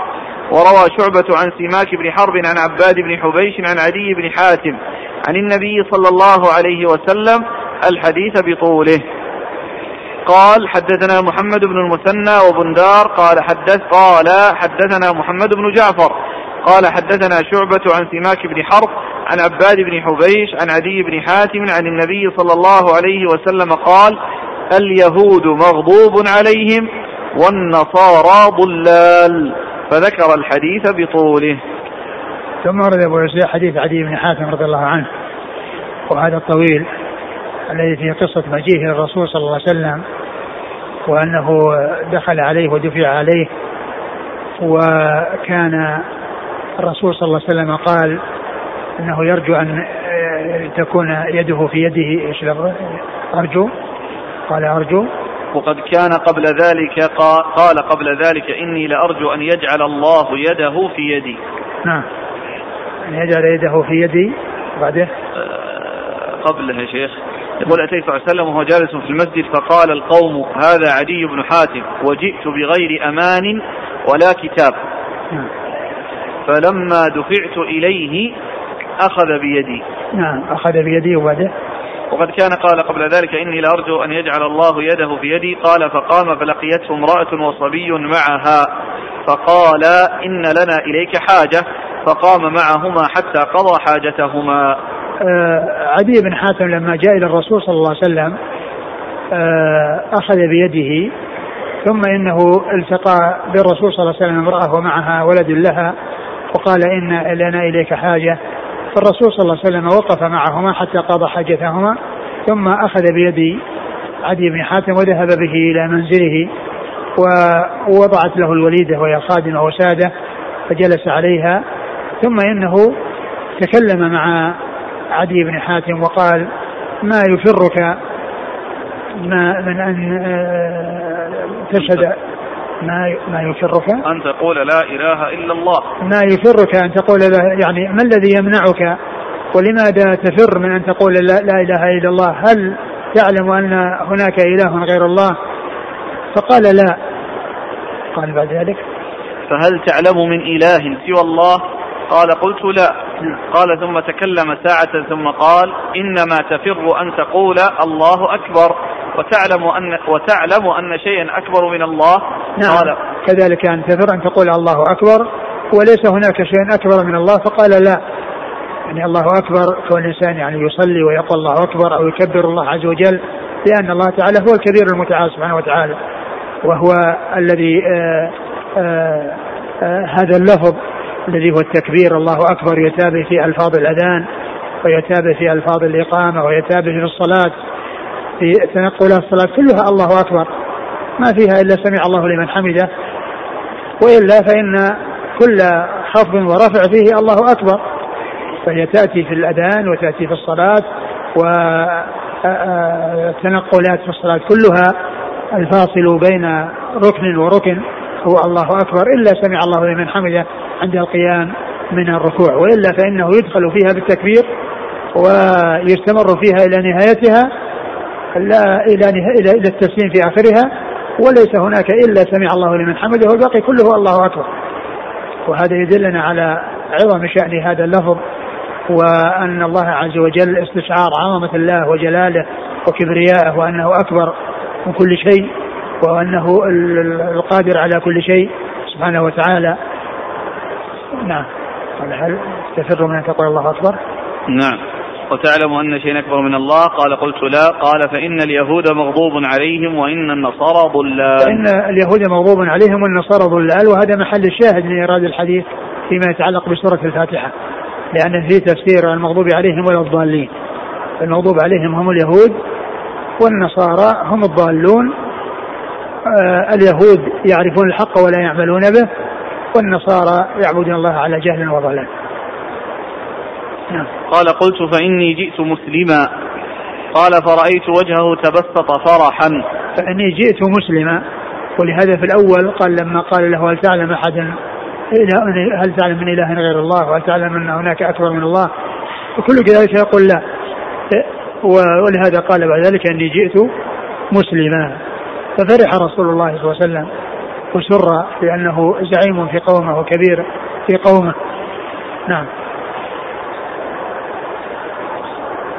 وروى شعبة عن سماك بن حرب عن عباد بن حبيش عن عدي بن حاتم عن النبي صلى الله عليه وسلم الحديث بطوله. قال حدثنا محمد بن المثنى وبندار قال حدث قال حدثنا محمد بن جعفر قال حدثنا شعبة عن سماك بن حرب عن عباد بن حبيش عن عدي بن حاتم عن النبي صلى الله عليه وسلم قال اليهود مغضوب عليهم والنصارى ضلال فذكر الحديث بطوله. ثم ورد أبو يسير حديث عدي بن حاتم رضي الله عنه وهذا الطويل. الذي في قصة مجيئه الرسول صلى الله عليه وسلم وأنه دخل عليه ودفع عليه وكان الرسول صلى الله عليه وسلم قال إنه يرجو أن تكون يده في يده إيش أرجو قال أرجو. وقد كان قبل ذلك قال قبل ذلك إني لأرجو أن يجعل الله يده في يدي. نعم. أن يجعل يده في يدي بعده آه، قبله يا شيخ. يقول أتيت صلى الله عليه وسلم وهو جالس في المسجد فقال القوم هذا عدي بن حاتم وجئت بغير أمان ولا كتاب. نعم. فلما دفعت إليه أخذ بيدي. نعم أخذ بيدي وبعده. وقد كان قال قبل ذلك إني لأرجو أن يجعل الله يده في يدي. قال فقام فلقيته امرأة وصبي معها. فقال إن لنا إليك حاجة. فقام معهما حتى قضى حاجتهما. عدي بن حاتم لما جاء إلى الرسول صلى الله عليه وسلم آه أخذ بيده ثم إنه التقى بالرسول صلى الله عليه وسلم امرأة ومعها ولد لها وقال إن لنا إليك حاجة. فالرسول صلى الله عليه وسلم وقف معهما حتى قضى حاجتهما ثم أخذ بيد عدي بن حاتم وذهب به إلى منزله ووضعت له الوليدة وهي خادمة وسادة فجلس عليها ثم إنه تكلم مع عدي بن حاتم وقال ما يفرك ما من أن آه، تشهد ما ما يسرك أن تقول لا إله إلا الله. ما يسرك أن تقول لا يعني ما الذي يمنعك؟ ولماذا تفر من أن تقول لا, لا إله إلا الله؟ هل تعلم أن هناك إله غير الله؟ فقال لا. قال بعد ذلك فهل تعلم من إله سوى الله؟ قال قلت لا. قال ثم تكلم ساعة ثم قال إنما تفر أن تقول الله أكبر وتعلم أن وتعلم أن شيئا أكبر من الله. نعم. قال كذلك أن تفر أن تقول الله أكبر وليس هناك شيء أكبر من الله فقال لا. يعني الله أكبر كون الإنسان يعني يصلي ويقول الله أكبر أو يكبر الله عز وجل لأن الله تعالى هو الكبير المتعال سبحانه وتعالى وهو الذي آآ آه، آآ آه، آه، هذا اللفظ الذي هو التكبير الله أكبر يتابع في ألفاظ الأذان ويتابع في ألفاظ الإقامة ويتابع في الصلاة في تنقلات الصلاة كلها الله أكبر. ما فيها إلا سمع الله لمن حمده. وإلا فإن كل خفض ورفع فيه الله أكبر. فهي تأتي في الأذان وتأتي في الصلاة والتنقلات في الصلاة كلها الفاصل بين ركن وركن. هو الله أكبر إلا سمع الله لمن حمده. عند القيام من الركوع وإلا فإنه يدخل فيها بالتكبير ويستمر فيها إلى نهايتها لا إلى إلى إلى التسليم في آخرها وليس هناك إلا سمع الله لمن حمده والباقي كله الله أكبر. وهذا يدلنا على عظم شأن هذا اللفظ وأن الله عز وجل استشعار عظمة الله وجلاله وكبريائه وأنه أكبر من كل شيء وأنه القادر على كل شيء سبحانه وتعالى. نعم. قال هل تفر من أن تقول الله أكبر؟ نعم. وتعلم أن شيئا أكبر من الله؟ قال قلت لا. قال فإن اليهود مغضوب عليهم وإن النصارى ضلال. فإن اليهود مغضوب عليهم والنصارى ضلال وهذا محل الشاهد من إيراد الحديث فيما يتعلق بسورة الفاتحة. لأن في تفسير المغضوب عليهم ولا الضالين. المغضوب عليهم هم اليهود والنصارى هم الضالون. آه اليهود يعرفون الحق ولا يعملون به. والنصارى يعبدون الله على جهل وضلال. نعم. قال قلت فإني جئت مسلما. قال فرأيت وجهه تبسط فرحا. فإني جئت مسلما. ولهذا في الأول قال لما قال له هل تعلم أحدا هل تعلم من إله غير الله؟ وهل تعلم أن هناك أكبر من الله؟ وكل ذلك يقول لا. ولهذا قال بعد ذلك أني جئت مسلما. ففرح رسول الله صلى الله عليه وسلم. وسر لأنه زعيم في قومه وكبير في قومه. نعم.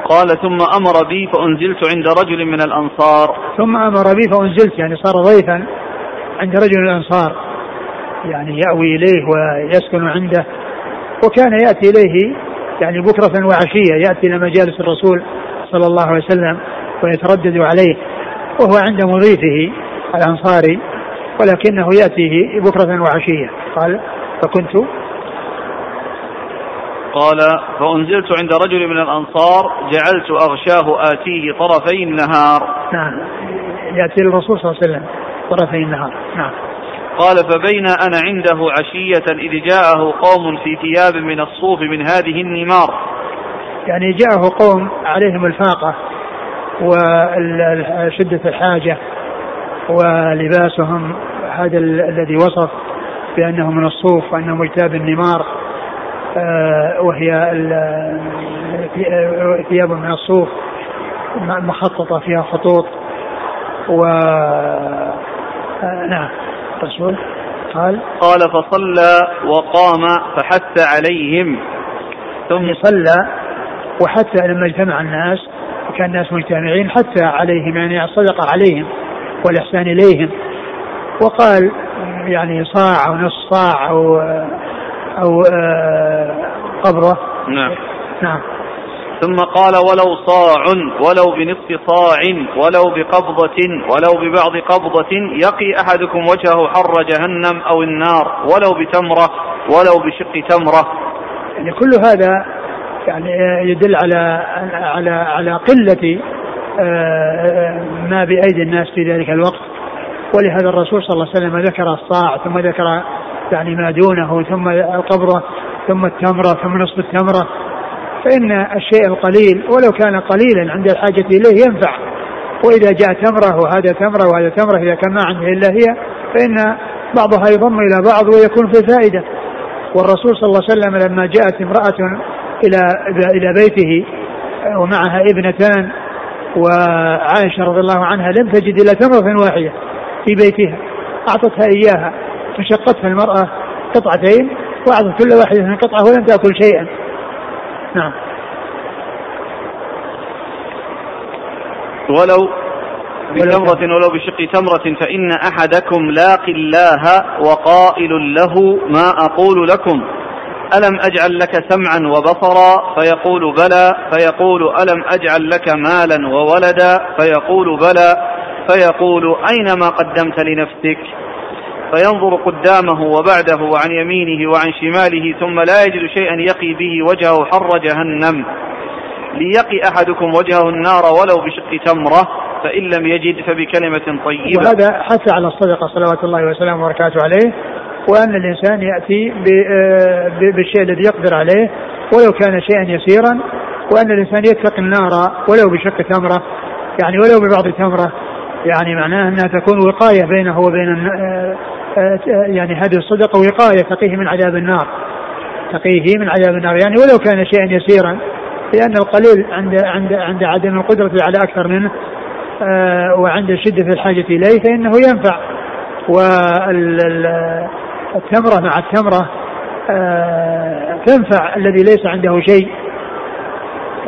قال ثم أمر بي فأنزلت عند رجل من الأنصار. ثم أمر بي فأنزلت يعني صار ضيفا عند رجل من الأنصار. يعني يأوي إليه ويسكن عنده. وكان يأتي إليه يعني بكرة وعشية يأتي إلى مجالس الرسول صلى الله عليه وسلم ويتردد عليه. وهو عند مضيفه الأنصاري. ولكنه يأتيه بكرة وعشية. قال فكنت قال فأنزلت عند رجل من الأنصار جعلت أغشاه آتيه طرفي النهار. نعم. يأتي الرسول صلى الله عليه وسلم طرفي النهار. نعم. قال فبين أنا عنده عشية إذ جاءه قوم في ثياب من الصوف من هذه النمار. يعني جاءه قوم عليهم الفاقة وشدة الحاجة ولباسهم هذا الذي وصف بأنه من الصوف وأنه مجتاب النمار آه، وهي ثياب من الصوف مخططة فيها خطوط. و آه، نعم الرسول قال قال فصلى وقام فحث عليهم. ثم صلى وحتى لما اجتمع الناس وكان الناس مجتمعين حتى عليهم يعني الصدقة عليهم. والإحسان إليهم. وقال يعني صاع أو نصف صاع أو أو آه، قبضة نعم. نعم. ثم قال ولو صاع ولو بنصف صاع ولو بقبضة ولو ببعض قبضة يقي أحدكم وجهه حر جهنم أو النار ولو بتمرة ولو بشق تمرة. يعني كل هذا يعني يدل على على على قلة ما بأيدي الناس في ذلك الوقت. ولهذا الرسول صلى الله عليه وسلم ذكر الصاع ثم ذكر يعني ما دونه ثم القبرة ثم التمرة ثم نصف التمرة فإن الشيء القليل ولو كان قليلا عند الحاجة إليه ينفع. وإذا جاء تمرة وهذا تمرة وهذا تمرة إذا كان ما عنده إلا هي فإن بعضها يضم إلى بعض ويكون في فائدة. والرسول صلى الله عليه وسلم لما جاءت امرأة إلى إلى بيته ومعها ابنتان وعائشة رضي الله عنها لم تجد إلا تمرة واحدة في بيتها. أعطتها إياها فشقتها المرأة قطعتين وأعطت كل واحدة قطعة ولم تأكل شيئا. نعم. ولو بتمرة ولو بشق تمرة فإن أحدكم لاق الله وقائل له ما أقول لكم. ألم أجعل لك سمعا وبصرا؟ فيقول بلى. فيقول ألم أجعل لك مالا وولدا؟ فيقول بلى. فيقول أين ما قدمت لنفسك؟ فينظر قدامه وبعده وعن يمينه وعن شماله ثم لا يجد شيئا يقي به وجهه حر جهنم. ليقي أحدكم وجهه النار ولو بشق تمرة فإن لم يجد فبكلمة طيبة. وهذا حث على الصدقة صلوات الله وسلامه وبركاته عليه. وأن الإنسان يأتي بالشيء الذي يقدر عليه ولو كان شيئا يسيرا وأن الإنسان يتقي النار ولو بشق تمرة يعني ولو ببعض تمرة. يعني معناه أنها تكون وقاية بينه وبين آه، آه، يعني هذه الصدقة وقاية تقيه من عذاب النار. تقيه من عذاب النار. يعني ولو كان شيئا يسيرا لأن القليل عند عند عند عدم القدرة على أكثر منه آه، وعند شدة الحاجة إليه فإنه ينفع. والتمرة مع التمرة تنفع الذي ليس عنده شيء.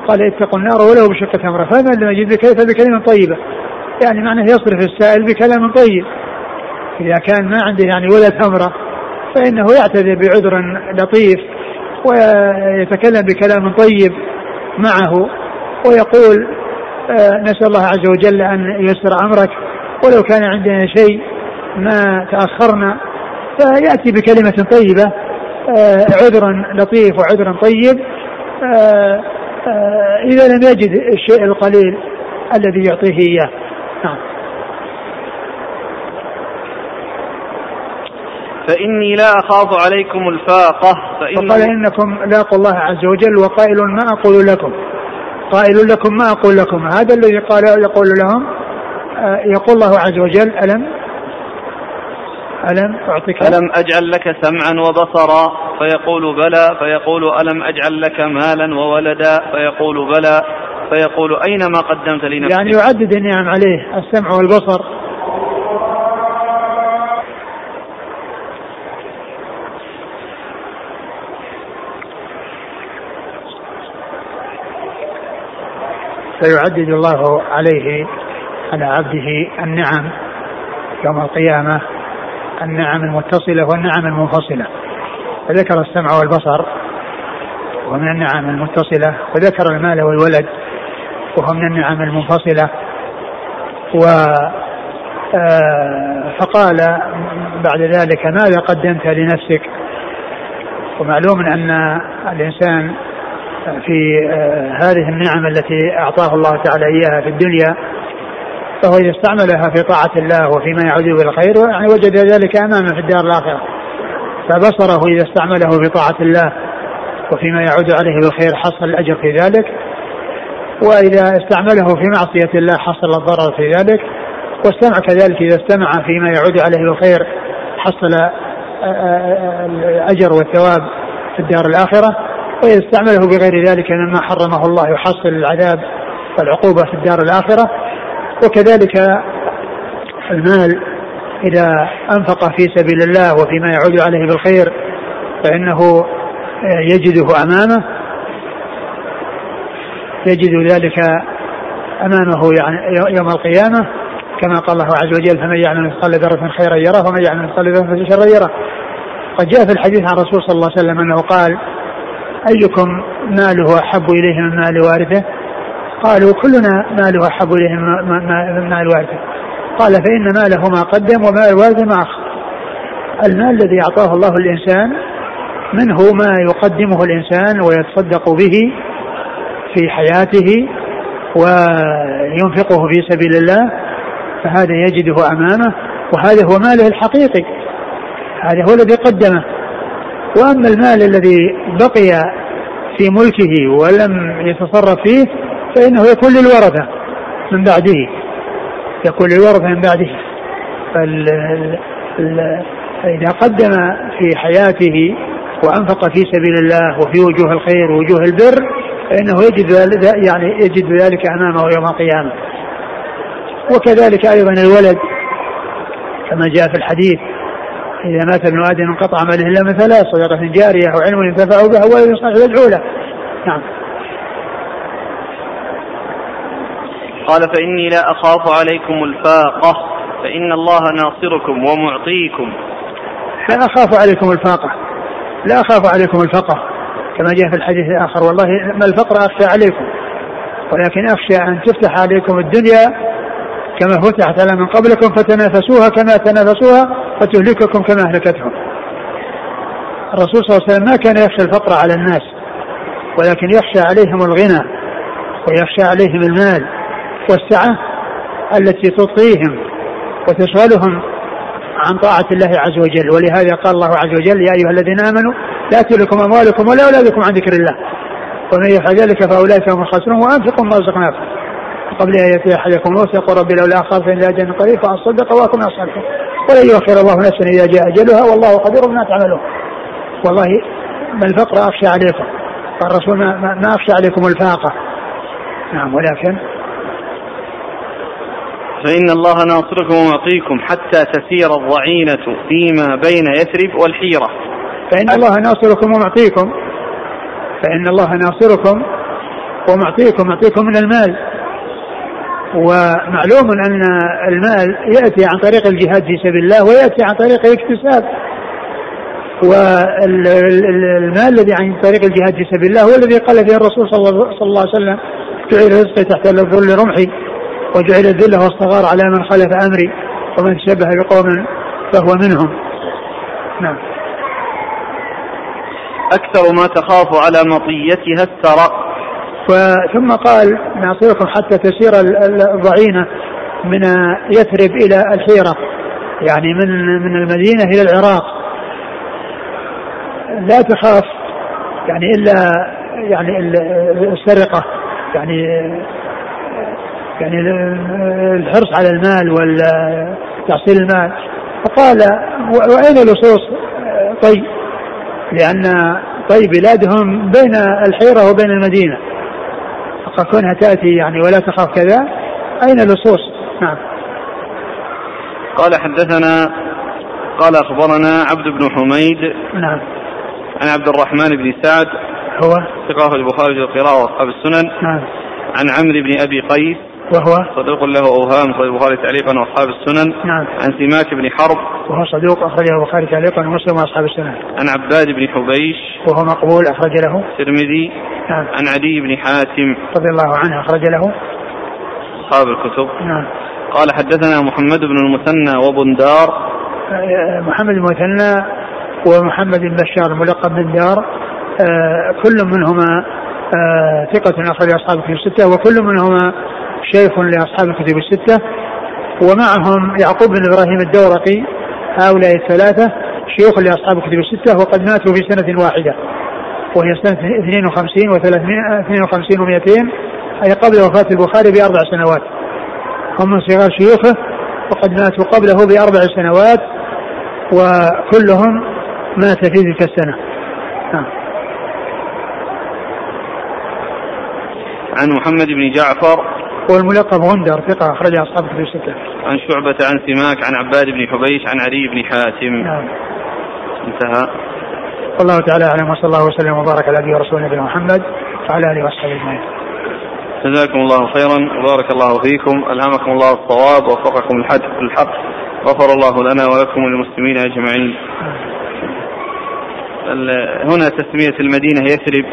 قال اتقوا النار ولو بشق تمرة. فمن لم يجد بكلمة طيبة. يعني معناه يصرف السائل بكلام طيب. إذا كان ما عنده يعني ولا ثمرة فإنه يعتذر بعذر لطيف ويتكلم بكلام طيب معه ويقول آه، نسأل الله عز وجل أن ييسر أمرك. ولو كان عندنا شيء ما تأخرنا فيأتي بكلمة طيبة آه، عذرا لطيف وعذرا طيب. آه، إذا لم يجد الشيء القليل الذي يعطيه إياه. نعم. فإني لا أخاف عليكم الفاقة فإن فقال إنكم لاقوا الله عز وجل وقائل ما أقول لكم. قائل لكم ما أقول لكم. هذا الذي قال يقول لهم آه، يقول الله عز وجل ألم؟ ألم أعطك ألم أجعل لك سمعا وبصرا؟ فيقول بلى. فيقول ألم أجعل لك مالا وولدا؟ فيقول بلى. فيقول أين ما قدمت لنفسك؟ يعني يعدد النعم عليه السمع والبصر. فيعدد الله عليه على عبده النعم يوم القيامة. النعم المتصلة والنعم المنفصلة. فذكر السمع والبصر ومن النعم المتصلة وذكر المال والولد وهو من النعم المنفصلة. و آه، فقال بعد ذلك ماذا قدمت لنفسك؟ ومعلوم أن الإنسان في آه، هذه النعم التي أعطاه الله تعالى إياها في الدنيا فهو إذا استعملها في طاعة الله وفيما يعود بالخير يعني وجد ذلك أمامه في الدار الآخرة. فبصره إذا استعمله في طاعة الله وفيما يعود عليه بالخير حصل الأجر في ذلك وإذا استعمله في معصية الله حصل الضرر في ذلك والسمع كذلك إذا استمع فيما يعود عليه بالخير حصل آه، آه، الأجر والثواب في الدار الآخرة. وإذا استعمله بغير ذلك مما حرمه الله يحصل العذاب والعقوبة في الدار الآخرة. وكذلك المال إذا أنفق في سبيل الله وفيما يعود عليه بالخير فإنه يجده أمامه يجد ذلك أمامه يعني يوم القيامة كما قال الله عز وجل فمن يعمل مثقال ذرة خيرا يره ومن يعمل مثقال ذرة شرا يره. قد جاء في الحديث عن الرسول صلى الله عليه وسلم أنه قال أيكم ماله أحب إليه من مال وارثه؟ قالوا كلنا ماله أحب إليه مال وارثه قال فإن ماله ما قدم ومال الوارث ما أخر. المال الذي أعطاه الله الإنسان منه ما يقدمه الإنسان ويتصدق به في حياته وينفقه في سبيل الله فهذا يجده أمامه وهذا هو ماله الحقيقي. هذا هو الذي قدمه. وأما المال الذي بقي في ملكه ولم يتصرف فيه فإنه يكون للورثة من بعده. يكون للورثة من بعده. فإذا قدم في حياته وأنفق في سبيل الله وفي وجوه الخير ووجوه البر فإنه يجد يعني يجد ذلك أمامه يوم القيامة. وكذلك أيضا الولد كما جاء في الحديث إذا مات ابن آدم انقطع عمله إلا من ثلاث صدقة جارية أو علم ينتفع به أو صالح يدعو له نعم. قال فإني لا أخاف عليكم الفاقة فإن الله ناصركم ومعطيكم. لا أخاف عليكم الفاقة. لا أخاف عليكم الفقر. كما جاء في الحديث الآخر والله ما الفقر أخشى عليكم ولكن أخشى أن تفتح عليكم الدنيا كما فتحت على من قبلكم فتنافسوها كما تنافسوها فتهلككم كما أهلكتهم. الرسول صلى الله عليه وسلم ما كان يخشى الفقر على الناس ولكن يخشى عليهم الغنى ويخشى عليهم المال والسعة التي تطغيهم وتشغلهم عن طاعة الله عز وجل. ولهذا قال الله عز وجل يا أيها الذين آمنوا لا تلكم أموالكم ولا أولادكم عن ذكر الله. ومن يفعل ذلك فأولئك هم الخاسرون وأنفقوا ما رزقناكم. قبل أن يأتي أحدكم الموت يقول ربي لولا أخاف إن أجل قريب فأصدق وأكون أصدق ولن يؤخر الله نفسا إذا جاء أجلها والله قدير بما تعملون. والله ما الفقر أخشى عليكم. فالرسول ما, ما أخشى عليكم الفاقة. نعم ولكن فإن الله ناصركم ومعطيكم حتى تسير الضعينة فيما بين يثرب والحيرة. فإن الله ناصركم ومعطيكم. فإن الله ناصركم ومعطيكم معطيكم من المال. ومعلوم أن المال يأتي عن طريق الجهاد في سبيل الله ويأتي عن طريق الاكتساب. والمال الذي عن طريق الجهاد في سبيل الله هو الذي قال فيه الرسول صلى الله عليه وسلم جعل رزقي تحت الظل رمحي. وجعل الذل والصغار على من خلف أمري ومن تشبه بقوم فهو منهم. نعم. أكثر ما تخاف على مطيتها الثراء. ثم قال ناصركم حتى تسير الضعينة من يثرب إلى الحيرة يعني من من المدينة إلى العراق. لا تخاف يعني إلا يعني السرقة يعني يعني الحرص على المال وتحصيل المال. فقال وأين لصوص طي لأن طي بلادهم بين الحيرة وبين المدينة. فقال كونها تأتي يعني ولا تخاف كذا. أين لصوص نعم. قال حدثنا قال أخبرنا عبد بن حميد. نعم. عن عبد الرحمن بن سعد. هو؟ ثقافة البخاري في القراءة وأصحاب السنن. نعم. عن عمرو بن أبي قيس. وهو صدوق له أوهام اخرج البخاري تعليقا وأصحاب السنن. نعم. عن سماك بن حرب. وهو صدوق أخرجه البخاري تعليقا ومسلم وأصحاب السنة عن عباد بن حبيش. وهو مقبول أخرج له. الترمذي نعم. عن عدي بن حاتم. رضي الله عنه أخرج له. أصحاب الكتب. نعم. قال حدثنا محمد بن المثنى وبندار. آه، محمد المثنى ومحمد بن بشار الملقب بن دار. آه، كل منهما آه، ثقة أخرج أصحاب الكتب الستة وكل منهما شيخ لأصحاب الكتب الستة ومعهم يعقوب بن إبراهيم الدورقي هؤلاء الثلاثة شيوخ لأصحاب الكتب الستة وقد ماتوا في سنة واحدة وهي سنة 52 و 52 و200 أي قبل وفاة البخاري بأربع سنوات هم من صغار شيوخه وقد ماتوا قبله بأربع سنوات وكلهم مات في تلك السنة نعم. عن محمد بن جعفر والملقب غندر ثقة أخرج أصحاب الكتب الستة. عن شعبة عن سماك عن عباد بن حبيش عن علي بن حاتم. نعم. انتهى. والله تعالى أعلم وصلى الله وسلم وبارك على نبينا ورسولنا نبينا محمد وعلى آله وصحبه أجمعين. جزاكم الله خيرا وبارك الله فيكم. ألهمكم الله الصواب ووفقكم الحق. غفر الله لنا ولكم وللمسلمين أجمعين. ال- هنا تسمية المدينة يثرب.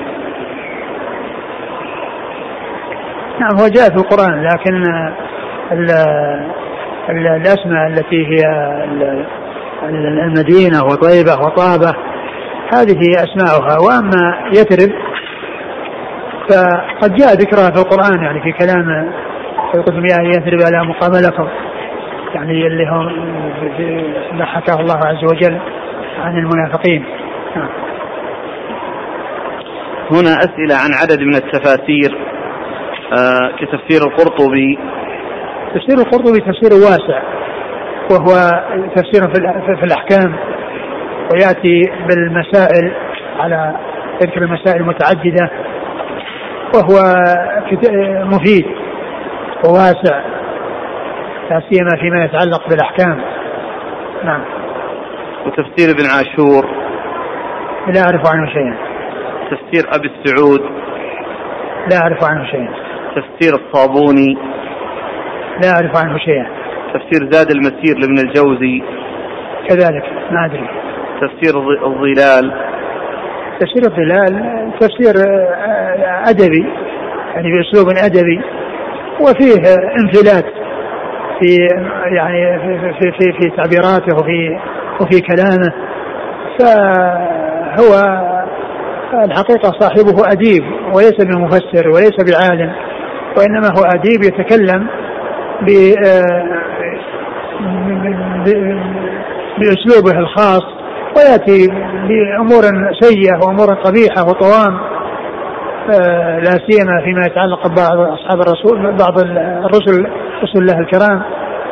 نعم هو جاء في القرآن لكن ال ال الأسماء التي هي ال- ال- المدينة وطيبة وطابة هذه أسماؤها. وأما يثرب فقد جاء ذكرها في القرآن يعني في كلام قلتم يا يثرب على مقام لكم. يعني اللي ما حكاه الله عز وجل عن المنافقين. نعم. هنا أسئلة عن عدد من التفاسير. كتفسير القرطبي. تفسير القرطبي تفسير واسع وهو تفسير في الأ- في الأحكام ويأتي بالمسائل على يذكر المسائل المتعددة وهو مفيد وواسع لا سيما فيما يتعلق بالأحكام. نعم. وتفسير ابن عاشور. لا أعرف عنه شيئا. تفسير أبي السعود. لا أعرف عنه شيئا. تفسير الصابوني؟ لا أعرف عنه شيئا. تفسير زاد المسير لابن الجوزي. كذلك ما أدري. تفسير الظ- الظلال. تفسير الظلال تفسير آه، أدبي يعني بأسلوب أدبي وفيه انفلات في يعني في في في, في تعبيراته وفي وفي كلامه. فهو الحقيقة صاحبه أديب وليس بمفسر وليس بعالم. وإنما هو أديب يتكلم ب ب- بأسلوبه الخاص ويأتي بأمور سيئة وأمور قبيحة وطوام آه، لا سيما فيما يتعلق ببعض أصحاب الرسول بعض الرسل رسل الله الكرام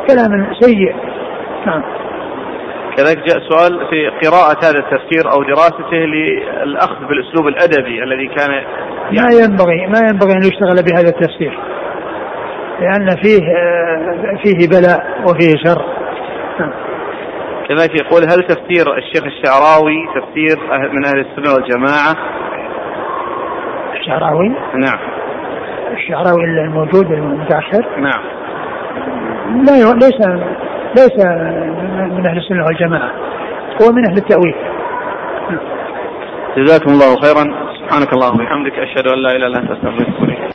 كلام سيء. نعم. كذلك جاء سؤال في قراءة هذا التفسير أو دراسته للأخذ بالأسلوب الأدبي الذي كان ما ينبغي ما ينبغي أن يشتغل بهذا التفسير. لأن فيه آه، فيه بلاء وفيه شر. نعم. كذلك يقول هل تفسير الشيخ الشعراوي تفسير أهل- من أهل السنة والجماعة؟ الشعراوي؟ نعم. الشعراوي الموجود المتأخر؟ نعم. لا ليس ليس من أهل السنة والجماعة هو من أهل التأويل. جزاكم الله خيرا. سبحانك اللهم وبحمدك أشهد أن لا أنت أستغفرك وأتوب إليك.